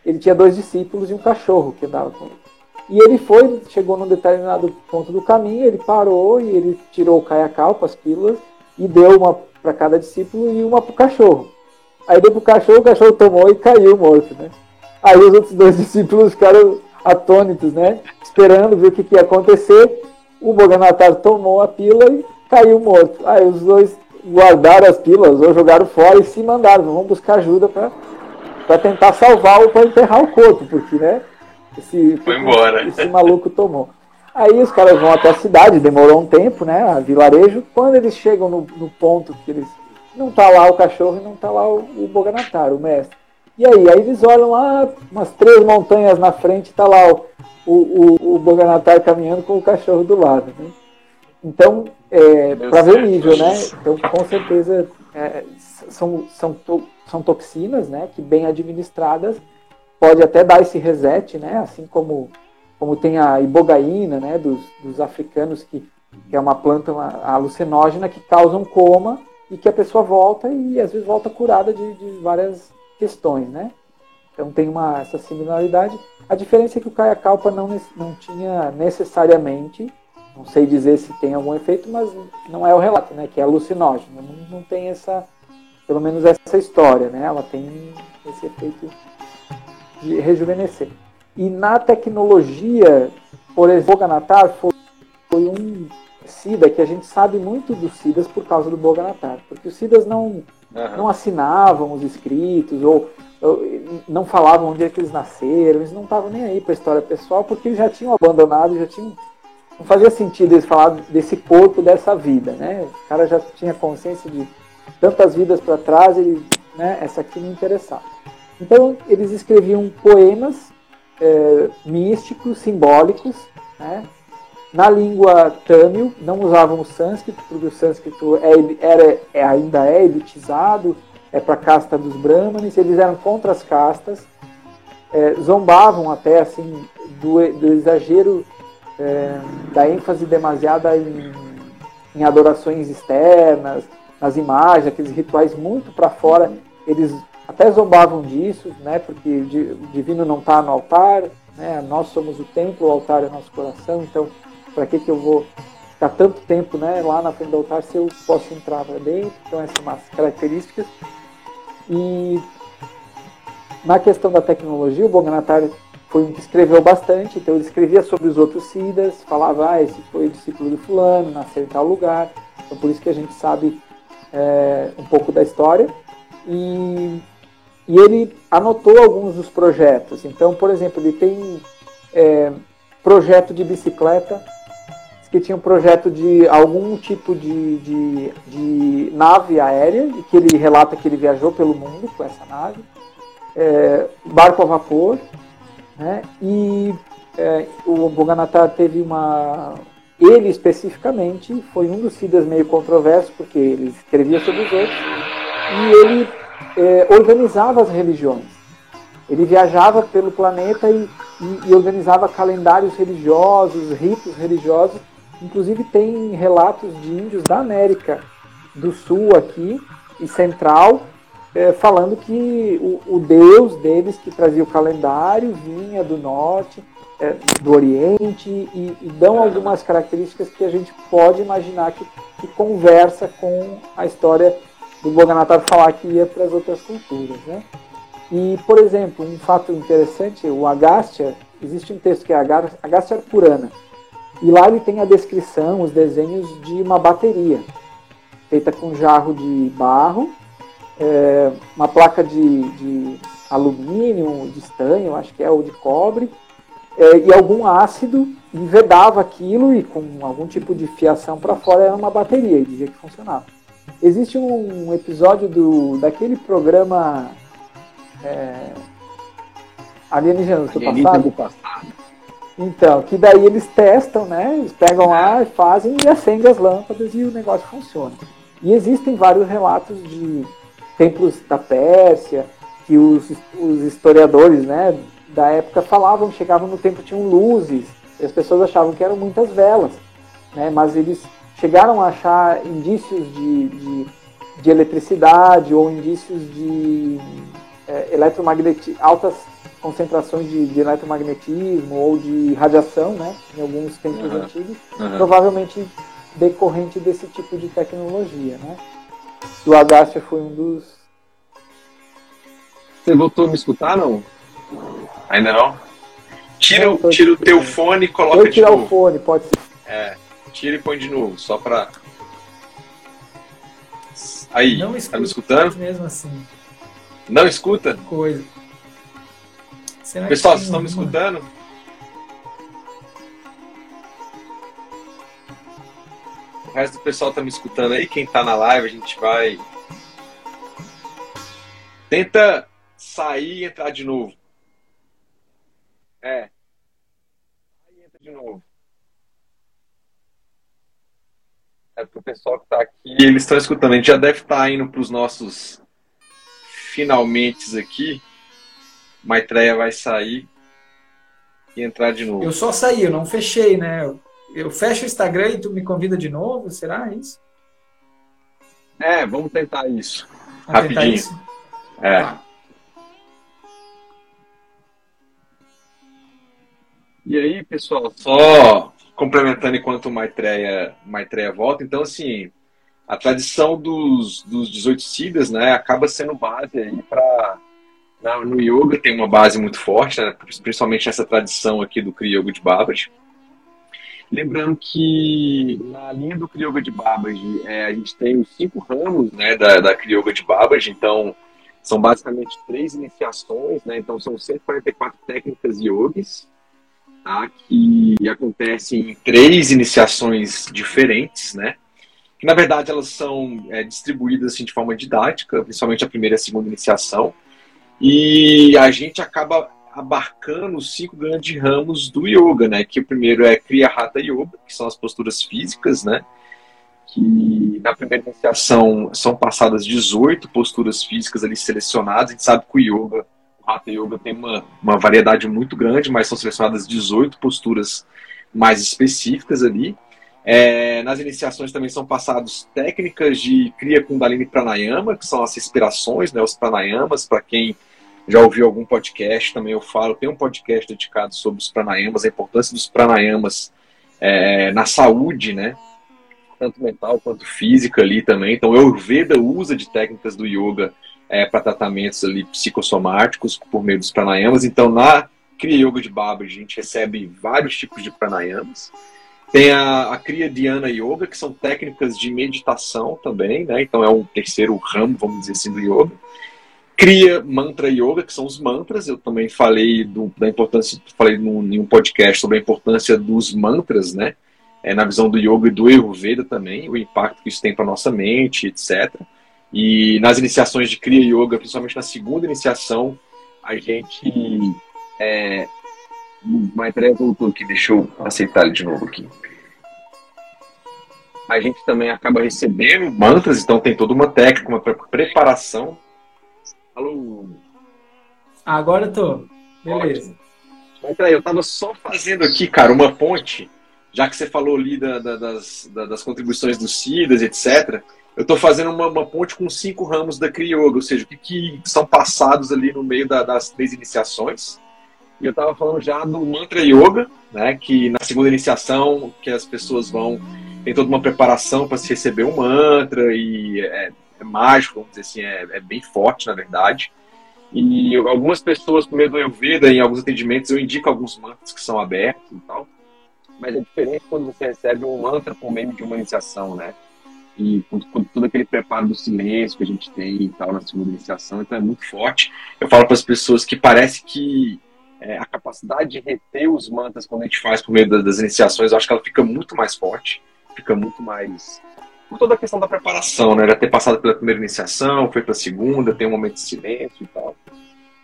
ele tinha dois discípulos e um cachorro que andava com ele. E ele foi, chegou num determinado ponto do caminho, ele parou e ele tirou o caiacal, as pílulas, e deu uma para cada discípulo e uma para o cachorro. Aí deu para o cachorro, o cachorro tomou e caiu morto, né? Aí os outros dois *laughs* discípulos ficaram atônitos, né? Esperando ver o que, que ia acontecer. O Boganatar tomou a pílula e caiu morto. Aí os dois guardaram as pílulas ou jogaram fora e se mandaram. Vamos buscar ajuda para tentar salvar ou para enterrar o corpo, porque, né? Esse, Foi embora. esse maluco tomou. Aí os caras vão até a cidade, demorou um tempo, né? A vilarejo. Quando eles chegam no, no ponto que eles. Não tá lá o cachorro e não tá lá o, o Boganatar, o mestre. E aí, aí eles olham lá, umas três montanhas na frente, tá lá o, o, o Boganatar caminhando com o cachorro do lado. Né? Então, é, para ver o nível, né? Então, com certeza, é, são, são, são toxinas, né? Que bem administradas pode até dar esse reset, né? Assim como, como tem a ibogaína, né? Dos, dos africanos, que, que é uma planta uma, alucinógena que causa um coma e que a pessoa volta e às vezes volta curada de, de várias questões, né? Então tem uma, essa similaridade. A diferença é que o Kaya Kalpa não, não tinha necessariamente, não sei dizer se tem algum efeito, mas não é o relato, né? Que é alucinógeno. Não, não tem essa, pelo menos essa história, né? Ela tem esse efeito de rejuvenescer. E na tecnologia, por exemplo, o Boganatar foi, foi um SIDA que a gente sabe muito dos SIDAs por causa do Boganatar, porque os SIDAs não Uhum. Não assinavam os escritos, ou, ou, não falavam onde é que eles nasceram, eles não estavam nem aí para a história pessoal, porque eles já tinham abandonado, já tinham. Não fazia sentido eles falar desse corpo, dessa vida, né? O cara já tinha consciência de tantas vidas para trás, e né, essa aqui não interessava. Então, eles escreviam poemas é, místicos, simbólicos, né? Na língua tâmil, não usavam o sânscrito, porque o sânscrito é, era, é, ainda é elitizado, é para a casta dos brahmanes, eles eram contra as castas, é, zombavam até assim do, do exagero é, da ênfase demasiada em, em, adorações externas, nas imagens, aqueles rituais muito para fora, eles até zombavam disso, né, porque o divino não está no altar, né, nós somos o templo, o altar é nosso coração, então para que, que eu vou ficar tanto tempo né, lá na frente do altar se eu posso entrar para dentro? Então, essas são as características. E na questão da tecnologia, o Boganatar foi um que escreveu bastante, então ele escrevia sobre os outros Siddhas, falava, ah, esse foi o discípulo do fulano, nasceu em tal lugar, então por isso que a gente sabe é, um pouco da história. E, e, ele anotou alguns dos projetos. Então, por exemplo, ele tem é, projeto de bicicleta, que tinha um projeto de algum tipo de, de, de, nave aérea, e que ele relata que ele viajou pelo mundo com essa nave, é, barco a vapor, né? e é, o Boganatar teve uma. Ele especificamente foi um dos Siddhas meio controverso, porque ele escrevia sobre os outros, e ele é, organizava as religiões. Ele viajava pelo planeta e, e, e organizava calendários religiosos, ritos religiosos, Inclusive tem relatos de índios da América do Sul aqui e Central é, falando que o, o, deus deles que trazia o calendário vinha do norte, é, do Oriente e, e, dão algumas características que a gente pode imaginar que, que conversa com a história do Boganatar falar que ia para as outras culturas, né? E, por exemplo, um fato interessante, o Agastya, existe um texto que é Agastya Purana, e lá ele tem a descrição, os desenhos de uma bateria, feita com jarro de barro, é, uma placa de, de, alumínio, de estanho, acho que é, ou de cobre, é, e algum ácido, e vedava aquilo e com algum tipo de fiação para fora era uma bateria, e dizia que funcionava. Existe um episódio do, daquele programa é, Alienígenas do passado. passado então, que daí eles testam, né? Eles pegam lá, fazem e acendem as lâmpadas e o negócio funciona. E existem vários relatos de templos da Pérsia, que os, os historiadores né, da época falavam, chegavam no templo tinham luzes, e as pessoas achavam que eram muitas velas, né, mas eles chegaram a achar indícios de, de, de eletricidade ou indícios de é, eletromagnetismo, altas concentrações de, de, eletromagnetismo ou de radiação, né, em alguns tempos uhum. antigos, uhum. provavelmente decorrente desse tipo de tecnologia, né. O Agastya foi um dos. Você voltou a me escutar, não? Ainda não? Tira, não, tira o teu fone e coloca eu de tirar o fone, pode ser. É, tira e põe de novo, só pra. Aí, não tá me escutando? Mesmo assim. Não escuta? Coisa. Será Pessoal, vocês estão me escutando? O resto do pessoal está me escutando aí. Quem está na live, a gente vai. Tenta sair e entrar de novo. É. Aí entra de novo. É porque o pessoal que está aqui, eles estão escutando. A gente já deve estar tá indo para os nossos finalmente aqui. Maitreya vai sair e entrar de novo. Eu só saí, eu não fechei, né? Eu fecho o Instagram e tu me convida de novo, será isso? É, vamos tentar isso. Vamos Rapidinho. Tentar isso? É. Ah. E aí, pessoal, só complementando enquanto Maitreya, Maitreya volta, então assim, a tradição dos, dos 18 Siddhas, né, acaba sendo base aí para no yoga tem uma base muito forte, né? principalmente nessa tradição aqui do Kriya Yoga de Babaji. Lembrando que na linha do Kriya Yoga de Babaji, é, a gente tem os cinco ramos né, da, da Kriya Yoga de Babaji, então são basicamente três iniciações, né? então são 144 técnicas yogis, tá? que acontecem em três iniciações diferentes, né? que na verdade elas são é, distribuídas assim, de forma didática, principalmente a primeira e a segunda iniciação, e a gente acaba abarcando os cinco grandes ramos do yoga, né? Que o primeiro é Kriya Hatha Yoga, que são as posturas físicas, né? Que na primeira iniciação são passadas 18 posturas físicas ali selecionadas. A gente sabe que o yoga, Hatha Yoga tem uma, uma variedade muito grande, mas são selecionadas 18 posturas mais específicas ali. É, nas iniciações também são passadas técnicas de Kriya Kundalini Pranayama, que são as respirações, né, os pranayamas, para quem já ouviu algum podcast, também eu falo, tem um podcast dedicado sobre os pranayamas, a importância dos pranayamas é, na saúde, né? Tanto mental quanto física ali também. Então, o Ayurveda usa de técnicas do yoga é, para tratamentos ali psicossomáticos por meio dos pranayamas. Então, na Kriya Yoga de Baba, a gente recebe vários tipos de pranayamas. Tem a, a Kriya Dhyana Yoga, que são técnicas de meditação também, né? Então é um terceiro ramo, vamos dizer assim, do yoga. Kriya Mantra Yoga, que são os mantras. Eu também falei do, da importância, falei num, em um podcast sobre a importância dos mantras, né? É, na visão do yoga e do Ayurveda também, o impacto que isso tem para nossa mente, etc. E nas iniciações de Kriya Yoga, principalmente na segunda iniciação, a gente. É... Maitreya voltou aqui, deixa eu aceitar ele de novo aqui. A gente também acaba recebendo mantras, então tem toda uma técnica, uma preparação. Alô? Agora eu tô. Beleza. Maitreya, eu tava só fazendo aqui, cara, uma ponte, já que você falou ali da, da, das, da, das contribuições dos SIDAs, etc eu estou fazendo uma, uma, ponte com cinco ramos da Kriya Yoga, ou seja, o que, que são passados ali no meio da, das três iniciações. E eu estava falando já do Mantra Yoga, né, que na segunda iniciação, que as pessoas vão, tem toda uma preparação para se receber um mantra, e é, é mágico, vamos dizer assim, é, é, bem forte, na verdade. E algumas pessoas, por meio do Ayurveda, em alguns atendimentos, eu indico alguns mantras que são abertos e tal. Mas é diferente quando você recebe um mantra por meio de uma iniciação, né? E com, com, todo aquele preparo do silêncio que a gente tem e tal na segunda iniciação, então é muito forte. Eu falo para as pessoas que parece que é, a capacidade de reter os mantras quando a gente faz por meio das, das, iniciações, eu acho que ela fica muito mais forte, fica muito mais. Por toda a questão da preparação, né? Já ter passado pela primeira iniciação, foi para a segunda, tem um momento de silêncio e tal.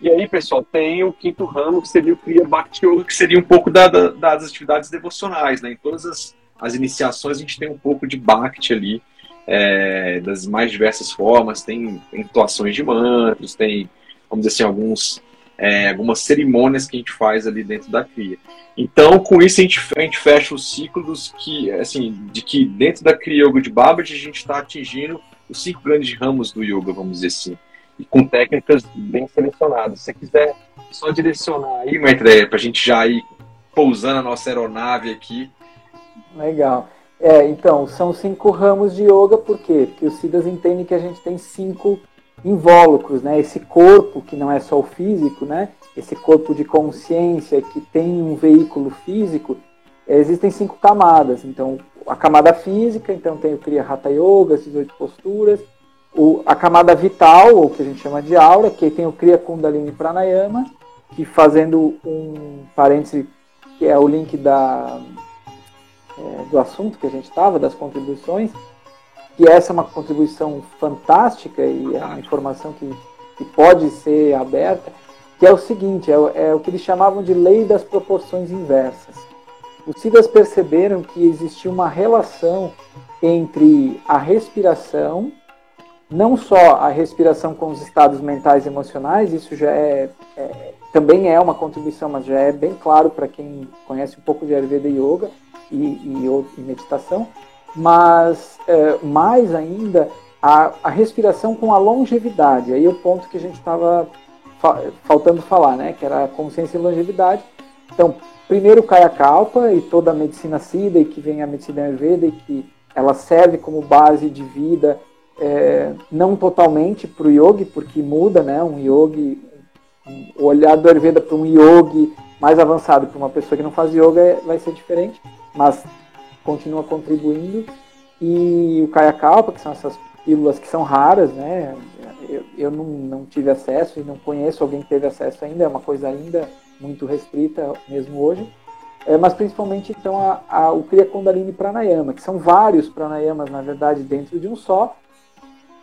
E aí, pessoal, tem o quinto ramo, que seria o Kriya Bhakti Yoga, que seria um pouco da, da, das atividades devocionais, né? Em todas as, as iniciações a gente tem um pouco de Bhakti ali, é, das mais diversas formas, tem, atuações de mantras, tem, vamos dizer assim, alguns, é, algumas cerimônias que a gente faz ali dentro da cria. Então, com isso, a gente, a gente fecha os ciclos que, assim, de que dentro da Kriya Yoga de Babaji a gente está atingindo os cinco grandes ramos do yoga, vamos dizer assim, e com técnicas bem selecionadas. Se você quiser só direcionar aí, Maitreya, para a gente já ir pousando a nossa aeronave aqui. Legal. É, então, são cinco ramos de yoga, por quê? Porque os Siddhas entendem que a gente tem cinco invólucros, né? Esse corpo, que não é só o físico, né? Esse corpo de consciência que tem um veículo físico, existem cinco camadas. Então, a camada física, então tem o Kriya Hatha Yoga, essas oito posturas. O, a camada vital, ou que a gente chama de aura, que tem o Kriya Kundalini Pranayama, que fazendo um parêntese, que é o link da é, do assunto que a gente estava, das contribuições, que essa é uma contribuição fantástica e é uma informação que, que pode ser aberta, que é o seguinte, é, é o que eles chamavam de lei das proporções inversas. Os Siddhas perceberam que existia uma relação entre a respiração, não só a respiração com os estados mentais e emocionais, isso já é, é também é uma contribuição, mas já é bem claro para quem conhece um pouco de Ayurveda e Yoga, e, e, e meditação, mas é, mais ainda a, a, respiração com a longevidade. Aí é o ponto que a gente estava fa faltando falar, né? Que era a consciência e longevidade. Então, primeiro o Kaya Kalpa e toda a medicina Siddha e que vem a medicina Ayurveda e que ela serve como base de vida, é, não totalmente para o yogi, porque muda, né? Um yogi, o olhar do Ayurveda para um yogi mais avançado para uma pessoa que não faz yoga é, vai ser diferente mas continua contribuindo. E o Kaya Kalpa, que são essas pílulas que são raras, né? Eu, eu não, não tive acesso e não conheço alguém que teve acesso ainda, é uma coisa ainda muito restrita mesmo hoje. É, mas principalmente então a, a, o Kriya Kundalini Pranayama, que são vários pranayamas na verdade dentro de um só,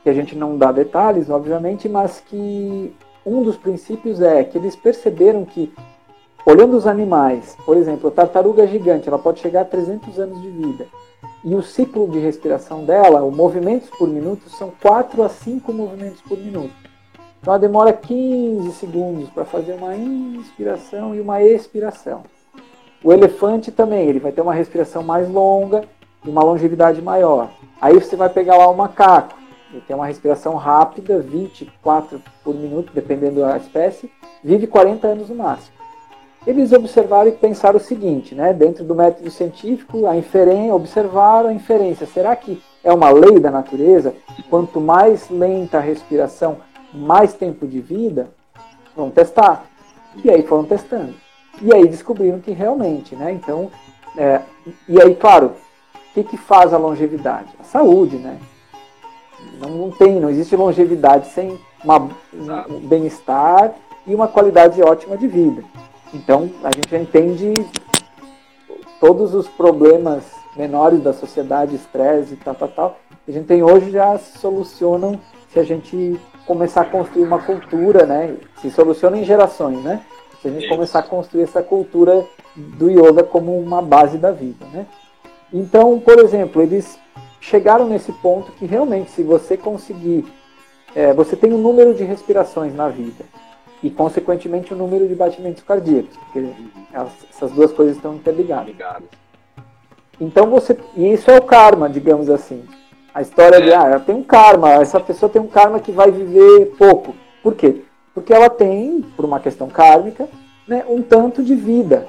que a gente não dá detalhes, obviamente, mas que um dos princípios é que eles perceberam que Olhando os animais, por exemplo, a tartaruga gigante, ela pode chegar a 300 anos de vida. E o ciclo de respiração dela, os movimentos por minuto, são 4 a 5 movimentos por minuto. Então ela demora 15 segundos para fazer uma inspiração e uma expiração. O elefante também, ele vai ter uma respiração mais longa e uma longevidade maior. Aí você vai pegar lá o macaco, ele tem uma respiração rápida, 24 por minuto, dependendo da espécie, vive 40 anos no máximo eles observaram e pensaram o seguinte, né? Dentro do método científico, a inferência, observaram a inferência. Será que é uma lei da natureza? Quanto mais lenta a respiração, mais tempo de vida? Vamos testar. E aí foram testando. E aí descobriram que realmente, né? Então, é, e aí, claro, o que, que faz a longevidade? A saúde, né? Não, não tem, não existe longevidade sem uma, um bem-estar e uma qualidade ótima de vida. Então, a gente já entende todos os problemas menores da sociedade, estresse e tal, tal, tal, que a gente tem hoje já se solucionam se a gente começar a construir uma cultura, né? Se soluciona em gerações, né? Se a gente Isso. começar a construir essa cultura do yoga como uma base da vida, né? Então, por exemplo, eles chegaram nesse ponto que realmente, se você conseguir, é, você tem um número de respirações na vida e, consequentemente, o número de batimentos cardíacos, porque essas duas coisas estão interligadas. Então você, e isso é o karma, digamos assim. A história é. de, ah, tem um karma, essa pessoa tem um karma que vai viver pouco. Por quê? Porque ela tem, por uma questão kármica, né, um tanto de vida.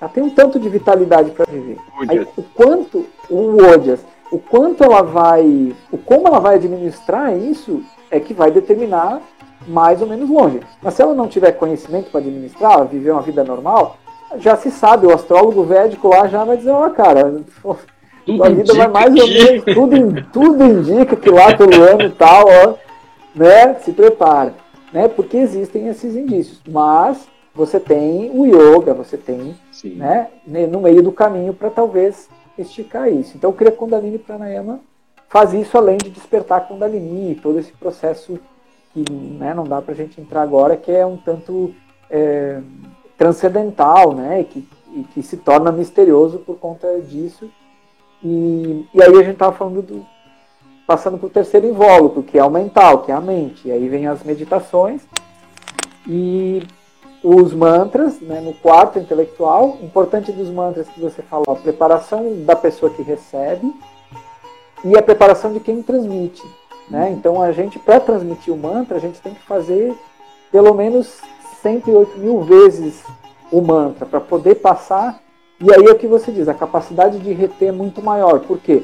Ela tem um tanto de vitalidade para viver. Aí, o quanto o Odias, o quanto ela vai, o como ela vai administrar isso é que vai determinar mais ou menos longe. Mas se ela não tiver conhecimento para administrar, viver uma vida normal, já se sabe, o astrólogo védico lá já vai dizer, ó, oh, cara, tudo a vida vai mais ou menos, tudo, tudo indica que lá pelo ano e tal, ó, né, se prepara, né, porque existem esses indícios. Mas você tem o yoga, você tem, Sim. né, no meio do caminho para talvez esticar isso. Então, o Kriya Kundalini Pranayama faz isso além de despertar Kundalini, todo esse processo que né, não dá para a gente entrar agora, que é um tanto é, transcendental, né, e que, e que se torna misterioso por conta disso. E, e aí a gente estava falando do, passando para o terceiro invólucro, que é o mental, que é a mente. E aí vem as meditações e os mantras, né, no quarto intelectual. Importante dos mantras que você falou, a preparação da pessoa que recebe e a preparação de quem transmite. Né? Então a gente, para transmitir o mantra, a gente tem que fazer pelo menos 108 mil vezes o mantra para poder passar. E aí é o que você diz, a capacidade de reter é muito maior. Por quê?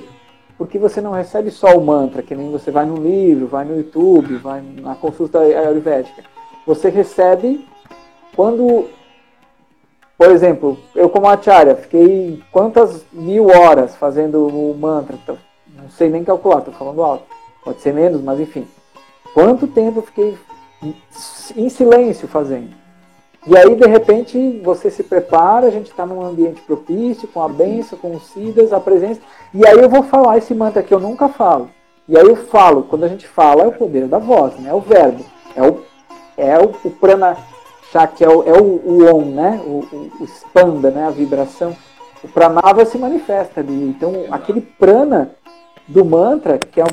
Porque você não recebe só o mantra, que nem você vai no livro, vai no YouTube, vai na consulta ayurvédica. Você recebe quando, por exemplo, eu como acharya, fiquei quantas mil horas fazendo o mantra, não sei nem calcular, estou falando alto pode ser menos, mas enfim. Quanto tempo eu fiquei em silêncio fazendo? E aí, de repente, você se prepara, a gente está num ambiente propício, com a benção, com os siddhas, a presença. E aí eu vou falar esse mantra que eu nunca falo. E aí eu falo, quando a gente fala, é o poder da voz, né? é o verbo. É o, é o, o prana que é o, é o, o on, né? O, o, o expanda, né? a vibração. O pranava se manifesta ali. Então, aquele prana do mantra, que é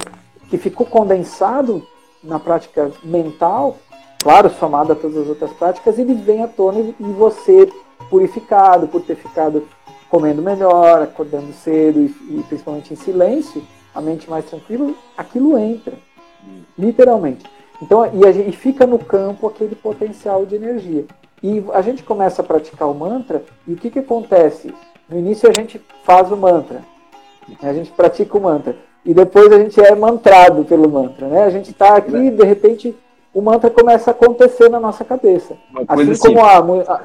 que ficou condensado na prática mental, claro, somado a todas as outras práticas, ele vem à tona e você, purificado, por ter ficado comendo melhor, acordando cedo e, e principalmente em silêncio, a mente mais tranquila, aquilo entra, literalmente. Então, e, gente, e fica no campo aquele potencial de energia. E a gente começa a praticar o mantra, e o que, que acontece? No início a gente faz o mantra, a gente pratica o mantra e depois a gente é mantrado pelo mantra, né? A gente está aqui e de repente o mantra começa a acontecer na nossa cabeça. Assim, assim como a, a,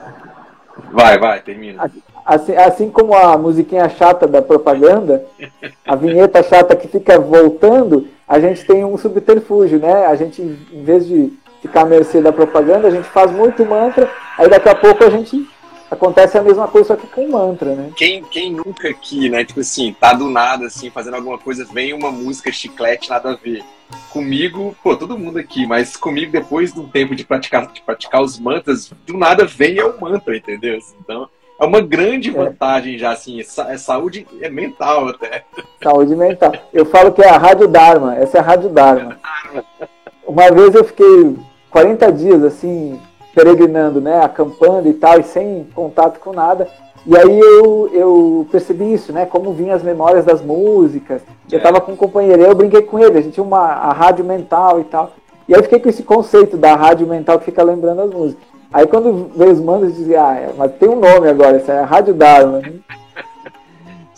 Vai, vai, termina. Assim, assim como a musiquinha chata da propaganda, a vinheta chata que fica voltando, a gente tem um subterfúgio, né? A gente, em vez de ficar à mercê da propaganda, a gente faz muito mantra, aí daqui a pouco a gente acontece a mesma coisa só que com mantra, né? Quem, quem nunca aqui, né? Tipo assim, tá do nada, assim, fazendo alguma coisa, vem uma música chiclete, nada a ver. Comigo, pô, todo mundo aqui, mas comigo, depois de um tempo de praticar, de praticar os mantras, do nada vem é o mantra, entendeu? Então, é uma grande é. vantagem é. já, assim, é saúde é mental até. Saúde mental. Eu falo que é a Rádio Dharma, essa é a Rádio Dharma. *laughs* Uma vez eu fiquei 40 dias, assim, peregrinando, né, acampando e tal, e sem contato com nada. E aí eu, eu percebi isso, né, como vinham as memórias das músicas. Eu estava com um companheiro, eu brinquei com ele, a gente tinha uma a rádio mental e tal. E aí eu fiquei com esse conceito da rádio mental que fica lembrando as músicas. Aí quando veio os mandos, eu dizia, ah, é, mas tem um nome agora, essa é a Rádio Dharma.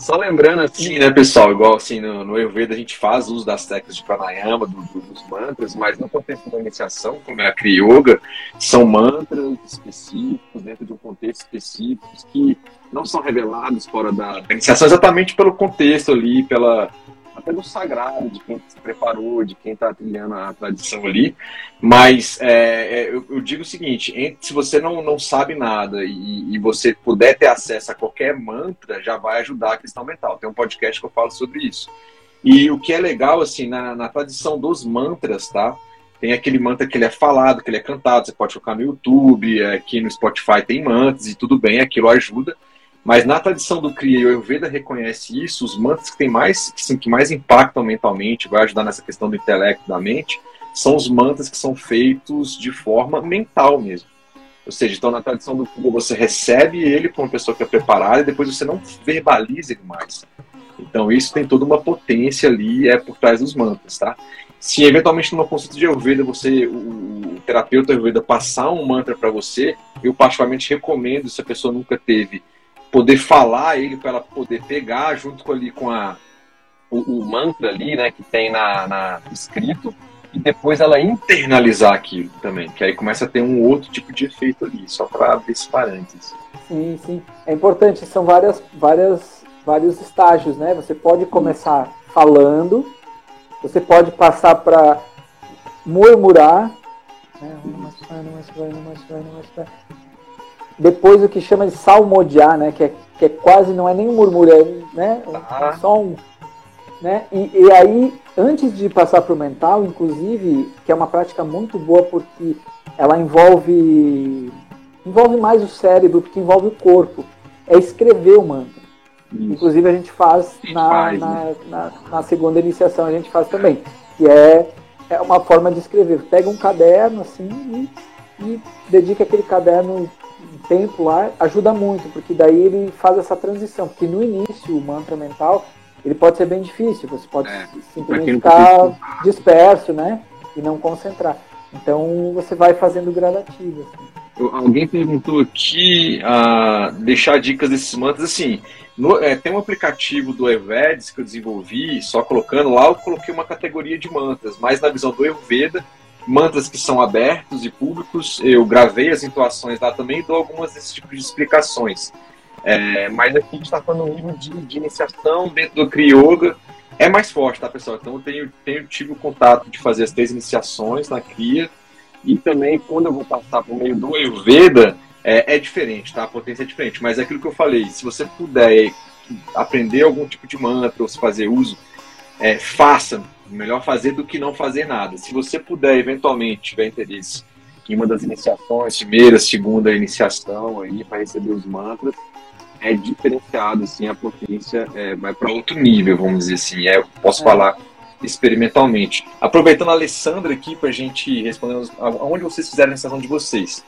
Só lembrando assim, né, pessoal, igual assim, no, no Ayurveda a gente faz uso das técnicas de pranayama, do, do, dos mantras, mas no contexto da iniciação, como é a Kriya Yoga, são mantras específicos, dentro de um contexto específico, que não são revelados fora da iniciação, exatamente pelo contexto ali, pela até do sagrado, de quem se preparou, de quem está trilhando a tradição ali. Mas é, é, eu, eu, digo o seguinte: se você não, não sabe nada e, e, você puder ter acesso a qualquer mantra, já vai ajudar a questão mental. Tem um podcast que eu falo sobre isso. E o que é legal, assim, na, na tradição dos mantras, tá? Tem aquele mantra que ele é falado, que ele é cantado, você pode colocar no YouTube, aqui no Spotify tem mantras e tudo bem, aquilo ajuda. Mas na tradição do Kriya e o Ayurveda reconhece isso, os mantras que tem mais, que, que mais impactam mentalmente, vai ajudar nessa questão do intelecto da mente, são os mantras que são feitos de forma mental mesmo. Ou seja, então na tradição do Kriya você recebe ele com uma pessoa que é preparada e depois você não verbaliza ele mais. Então isso tem toda uma potência ali é por trás dos mantras, tá? Se eventualmente numa consulta de Ayurveda você, o, o terapeuta Ayurveda passar um mantra para você, eu particularmente recomendo se a pessoa nunca teve poder falar ele para ela poder pegar junto com ali com a o, o, mantra ali, né, que tem na, na escrito e depois ela internalizar aquilo também, que aí começa a ter um outro tipo de efeito ali, só para abrir esse parênteses. Sim, sim. É importante, são várias, várias, vários estágios, né? Você pode começar falando, você pode passar para murmurar, né? Depois o que chama de salmodiar, né? Que é, que é quase, não é nem um murmúrio, é né? Ah. só um. Né? E, e aí, antes de passar para o mental, inclusive, que é uma prática muito boa porque ela envolve envolve mais o cérebro, porque envolve o corpo, é escrever o mantra. Isso. Inclusive a gente faz, a gente na, faz na, né? na, na, segunda iniciação, a gente faz também, que é, é uma forma de escrever. Pega um caderno assim e, e dedica aquele caderno tempo lá ajuda muito, porque daí ele faz essa transição, porque no início o mantra mental ele pode ser bem difícil, você pode é, simplesmente ficar disperso, né, e não concentrar. Então você vai fazendo gradativo. Assim. Alguém perguntou aqui uh, deixar dicas desses mantras assim. No, é, tem um aplicativo do Ayurveda que eu desenvolvi, só colocando lá, eu coloquei uma categoria de mantras, mas na visão do Ayurveda mantras que são abertos e públicos. Eu gravei as intuações lá também e dou algumas desses tipos de explicações. É, mas aqui a gente está falando um de, de, iniciação dentro do Kriya Yoga. É mais forte, tá, pessoal? Então eu tenho, tenho tive o contato de fazer as três iniciações na Kriya. E também, quando eu vou passar por meio do Ayurveda, é, é diferente, tá? A potência é diferente. Mas é aquilo que eu falei, se você puder aprender algum tipo de mantra ou se fazer uso, é, faça Melhor fazer do que não fazer nada. Se você puder, eventualmente, tiver interesse em uma das iniciações, primeira, segunda iniciação aí, para receber os mantras, é diferenciado, assim, a potência é, vai para outro nível, vamos dizer assim. É, posso é. falar experimentalmente. Aproveitando a Alessandra aqui para a gente responder aonde vocês fizeram a iniciação de vocês.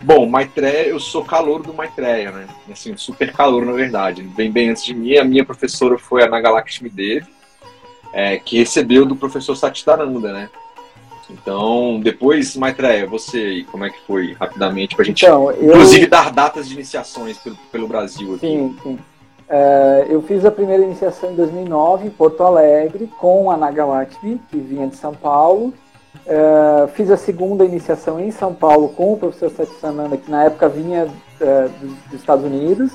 Bom, Maitreya, eu sou calor do Maitreya, né? Assim, super calor, na verdade. Bem, bem antes de mim, a minha professora foi a Nagalakshmi Devi, é, que recebeu do professor Satitaranda, né? Então, depois, Maitreya, você, como é que foi, rapidamente, para a gente, então, eu... inclusive, dar datas de iniciações pelo, pelo Brasil aqui. Sim, sim. É, eu fiz a primeira iniciação em 2009, em Porto Alegre, com a Nagalakshmi, que vinha de São Paulo. É, fiz a segunda iniciação em São Paulo com o professor Satisananda, que na época vinha é, dos, dos Estados Unidos.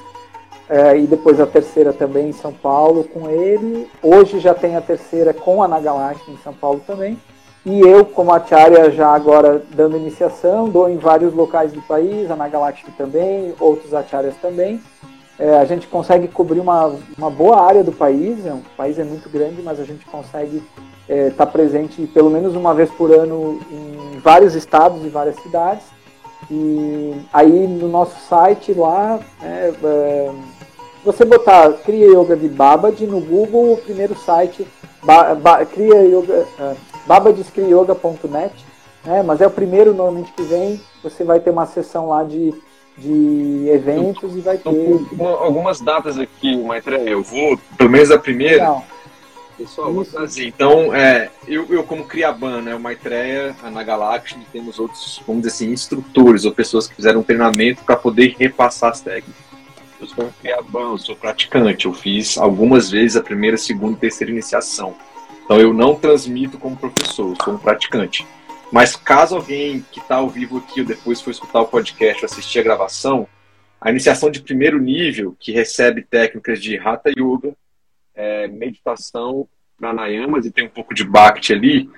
É, e depois a terceira também em São Paulo com ele. Hoje já tem a terceira com a Nagalakshmi em São Paulo também. E eu, como acharya, já agora dando iniciação, dou em vários locais do país, a Nagalakshmi também, outros acharyas também. É, a gente consegue cobrir uma, uma boa área do país, é, o país é muito grande, mas a gente consegue estar é, tá presente pelo menos uma vez por ano em vários estados e várias cidades. E aí no nosso site lá, né, é, você botar Cria Yoga de Babad no Google, o primeiro site, ba, ba, Cria Yoga, uh, babadescriyoga.net, né, mas é o primeiro normalmente que vem, você vai ter uma sessão lá de, de eventos e vai ter... algumas datas aqui, Maitreya, eu vou, pelo menos a primeira... Não. Pessoal, vou trazer. Então, é, eu, eu como Criaban, né, o Maitreya, a Nagalakshmi, temos outros, vamos dizer assim, instrutores ou pessoas que fizeram um treinamento para poder repassar as técnicas. Eu sou criabão, eu sou praticante. Eu fiz algumas vezes a primeira, segunda e terceira iniciação. Então eu não transmito como professor, eu sou um praticante. Mas caso alguém que está ao vivo aqui ou depois for escutar o podcast ou assistir a gravação, a iniciação de primeiro nível, que recebe técnicas de Hatha Yoga, é, meditação, pranayamas e tem um pouco de Bhakti ali,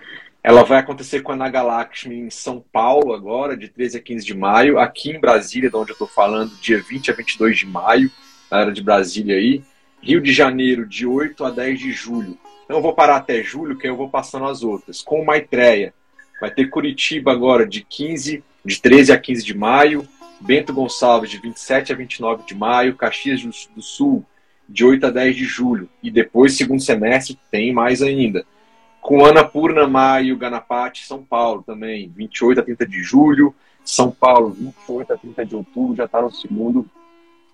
ela vai acontecer com a Nagalakshmi em São Paulo agora, de 13 a 15 de maio, aqui em Brasília, de onde eu estou falando, dia 20 a 22 de maio, na área de Brasília aí, Rio de Janeiro, de 8 a 10 de julho. Então eu vou parar até julho, que aí eu vou passando as outras. Com Maitreya, vai ter Curitiba agora de 15, de 13 a 15 de maio, Bento Gonçalves de 27 a 29 de maio, Caxias do Sul de 8 a 10 de julho e depois segundo semestre tem mais ainda. Com Annapurna, Maio, Ganapati, São Paulo também, 28 a 30 de julho, São Paulo, 28 a 30 de outubro, já está no segundo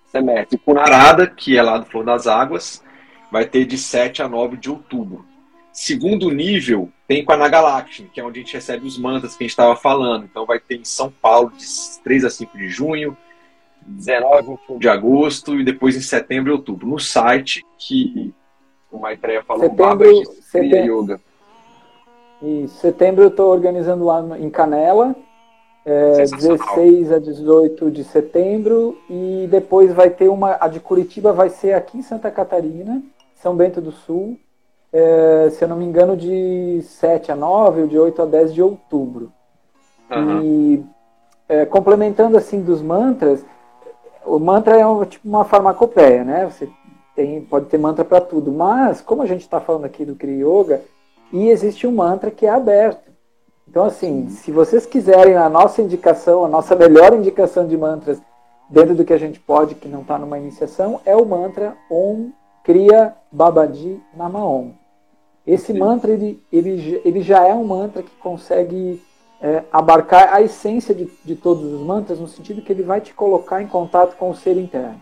semestre. Com Narada, que é lá do Flor das Águas, vai ter de 7 a 9 de outubro. Segundo nível, tem com a Nagalakshmi, que é onde a gente recebe os mantras que a gente estava falando. Então vai ter em São Paulo de 3 a 5 de junho, 19 e 21 de agosto e depois em setembro e outubro. No site que o Maitreya falou, setembro, setembro, Yoga. Em setembro eu estou organizando lá em Canela, é, 16 a 18 de setembro, e depois vai ter uma. A de Curitiba vai ser aqui em Santa Catarina, São Bento do Sul, é, se eu não me engano, de 7 a 9 ou de 8 a 10 de outubro. Uhum. E é, complementando assim dos mantras, o mantra é um, tipo uma farmacopeia, né? Você tem, pode ter mantra para tudo, mas como a gente está falando aqui do Kriya Yoga, e existe um mantra que é aberto. Então, assim, se vocês quiserem a nossa indicação, a nossa melhor indicação de mantras dentro do que a gente pode, que não está numa iniciação, é o mantra Om Kriya Babadi Namaom. Esse mantra, ele, ele, ele já é um mantra que consegue é, abarcar a essência de, de todos os mantras, no sentido que ele vai te colocar em contato com o ser interno.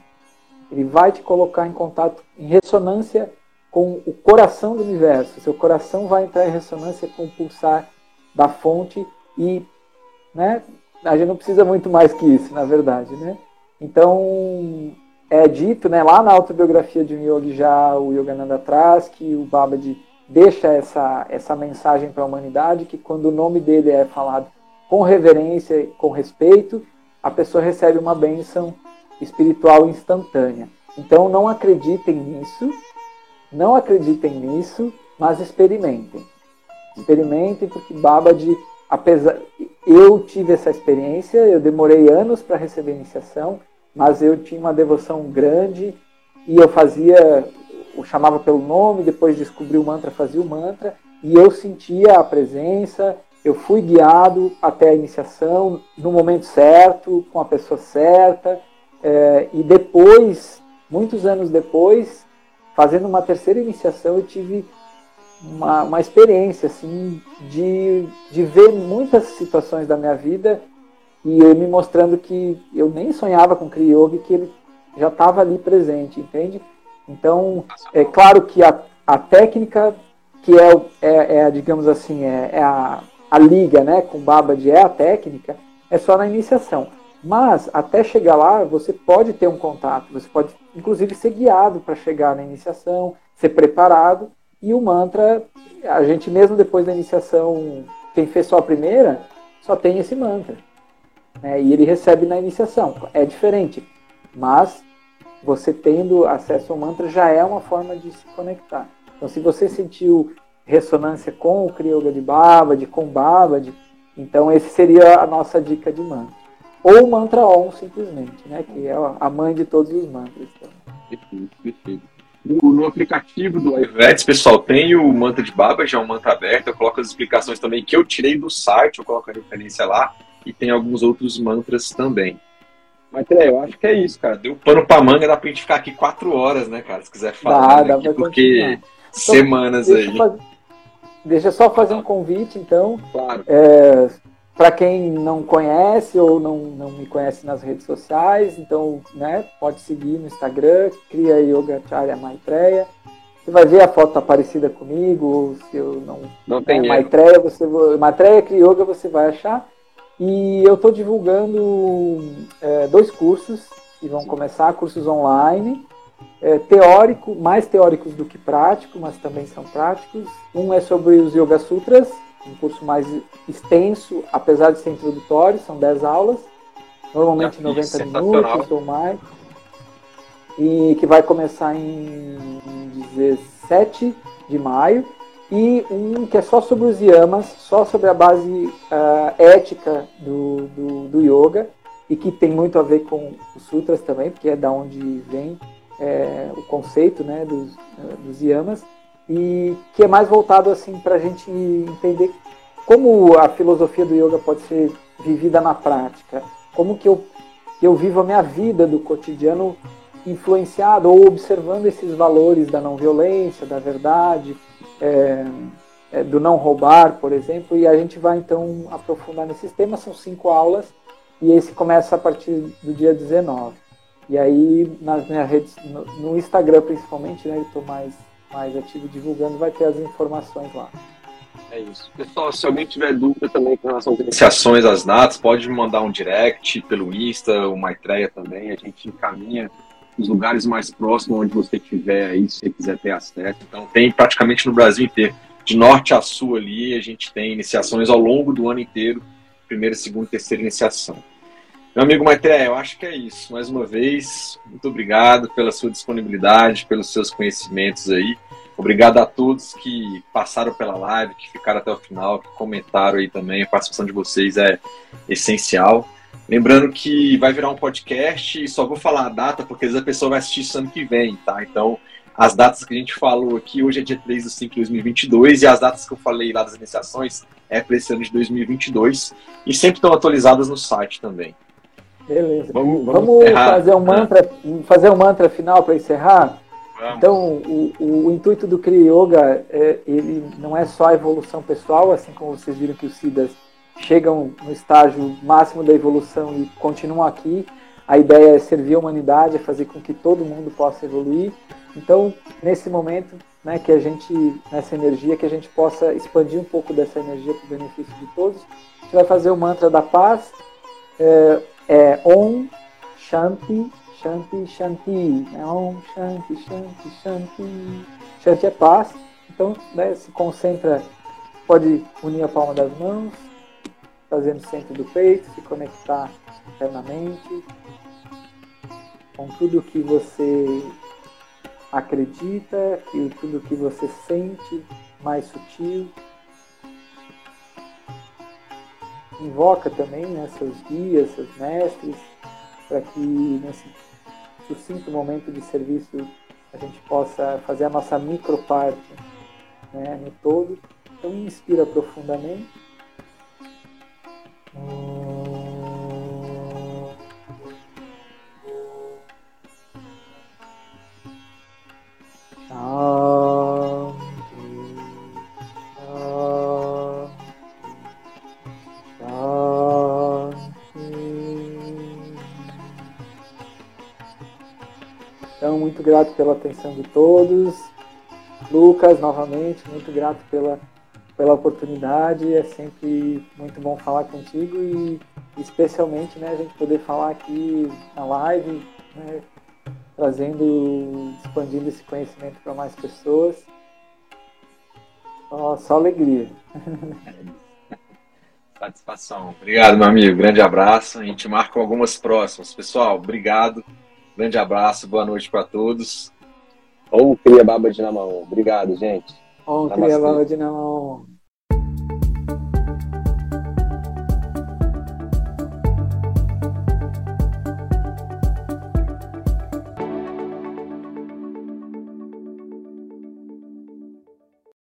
Ele vai te colocar em contato, em ressonância com o coração do universo. Seu coração vai entrar em ressonância com o pulsar da fonte e né, a gente não precisa muito mais que isso, na verdade. Né? Então, é dito né, lá na autobiografia de um yogi já, o Yogananda traz, que o Babaji deixa essa, essa mensagem para a humanidade que quando o nome dele é falado com reverência, com respeito, a pessoa recebe uma bênção espiritual instantânea. Então não acreditem nisso, não acreditem nisso, mas experimentem. Experimentem porque Babaji, apesar eu tive essa experiência, eu demorei anos para receber a iniciação, mas eu tinha uma devoção grande e eu fazia chamava pelo nome, depois descobri o mantra, fazia o mantra, e eu sentia a presença, eu fui guiado até a iniciação no momento certo, com a pessoa certa, é, e depois, muitos anos depois, fazendo uma terceira iniciação, eu tive uma, uma experiência assim de, de ver muitas situações da minha vida e me mostrando que eu nem sonhava com Kriya Yoga que ele já estava ali presente, entende? Então, é claro que a, a técnica, que é, é, é digamos assim, é, é, a, a liga né, com Babad é a técnica, é só na iniciação. Mas, até chegar lá, você pode ter um contato, você pode, inclusive, ser guiado para chegar na iniciação, ser preparado, e o mantra, a gente mesmo depois da iniciação, quem fez só a primeira, só tem esse mantra. Né, e ele recebe na iniciação. É diferente, mas você tendo acesso ao mantra já é uma forma de se conectar. Então, se você sentiu ressonância com o Kriyoga de Babad, com Babad, então esse seria a nossa dica de mantra. Ou o mantra Om, simplesmente, né? que é a mãe de todos os mantras. Então. Perfeito, perfeito. No, no, aplicativo do Ayurveda, pessoal, tem o mantra de Baba, já é um mantra aberto. Eu coloco as explicações também que eu tirei do site, eu coloco a referência lá. E tem alguns outros mantras também. Mas, Tré, eu acho que é isso, cara. Deu pano pra manga, dá pra gente ficar aqui quatro horas, né, cara? Se quiser falar. Dá, dá porque continuar. semanas então, aí. Fazer, deixa eu só fazer um convite, então. Claro. É, para quem não conhece ou não, não me conhece nas redes sociais, então, né, pode seguir no Instagram, cria Yoga Charya Maitreya. Você vai ver a foto parecida comigo, ou se eu não. Não tem. É, Maitreya, você, Maitreya Kriya Yoga você vai achar. E eu estou divulgando é, dois cursos que vão Sim. começar, cursos online, é, teórico, mais teóricos do que prático, mas também são práticos. Um é sobre os Yoga Sutras, um curso mais extenso, apesar de ser introdutório, são 10 aulas, normalmente 90 minutos ou mais, e que vai começar em 17 de maio e um que é só sobre os yamas, só sobre a base uh, ética do, do, do, yoga, e que tem muito a ver com os sutras também, porque é da onde vem é, o conceito né, dos, uh, dos yamas, e que é mais voltado assim para a gente entender como a filosofia do yoga pode ser vivida na prática, como que eu, que eu vivo a minha vida do cotidiano influenciado ou observando esses valores da não violência, da verdade, é, é, do não roubar, por exemplo, e a gente vai então aprofundar nesses temas. São cinco aulas e esse começa a partir do dia 19. E aí nas minhas redes, no, no Instagram principalmente, né, eu estou mais, mais ativo divulgando, vai ter as informações lá. É isso. Pessoal, se alguém tiver dúvida também com relação às iniciações, às datas, pode me mandar um direct pelo Insta, o Maitreya também, a gente encaminha os lugares mais próximos onde você estiver aí, se você quiser ter acesso. Então, tem praticamente no Brasil inteiro, de norte a sul ali, a gente tem iniciações ao longo do ano inteiro, primeira, segunda e terceira iniciação. Meu amigo Maité, eu acho que é isso. Mais uma vez, muito obrigado pela sua disponibilidade, pelos seus conhecimentos aí. Obrigado a todos que passaram pela live, que ficaram até o final, que comentaram aí também. A participação de vocês é essencial. Lembrando que vai virar um podcast e só vou falar a data porque às vezes a pessoa vai assistir isso ano que vem, tá? Então, as datas que a gente falou aqui, hoje é dia 3 de 5 de 2022 e as datas que eu falei lá das iniciações é para esse ano de 2022 e sempre estão atualizadas no site também. Beleza. Vamos, vamos, vamos fazer um mantra, fazer um mantra final para encerrar? Vamos. Então, o, o, intuito do Kriya Yoga, é, ele não é só a evolução pessoal, assim como vocês viram que os Siddhas chegam no estágio máximo da evolução e continuam aqui. A ideia é servir a humanidade, é fazer com que todo mundo possa evoluir. Então, nesse momento, né, que a gente, nessa energia, que a gente possa expandir um pouco dessa energia para o benefício de todos. A gente vai fazer o mantra da paz. É, é Om Shanti, Shanti, Shanti. É Om Shanti, Shanti, Shanti. Shanti é paz. Então, né, se concentra, pode unir a palma das mãos, fazendo centro do peito, se conectar internamente com tudo que você acredita, que tudo que você sente mais sutil. Invoca também né, seus guias, seus mestres, para que nesse sucinto momento de serviço a gente possa fazer a nossa microparte né, no todo. Então inspira profundamente. Então, muito grato pela atenção de todos. Lucas, novamente, muito grato pela pela oportunidade. É sempre muito bom falar contigo e especialmente né, a gente poder falar aqui na live, né, trazendo, expandindo esse conhecimento para mais pessoas. Só, só alegria. *laughs* Satisfação. Obrigado, meu amigo. Grande abraço. A gente marca algumas próximas. Pessoal, obrigado. Grande abraço. Boa noite para todos. Ou cria baba de namão. Obrigado, gente. Om Kriya Baba Dinamo.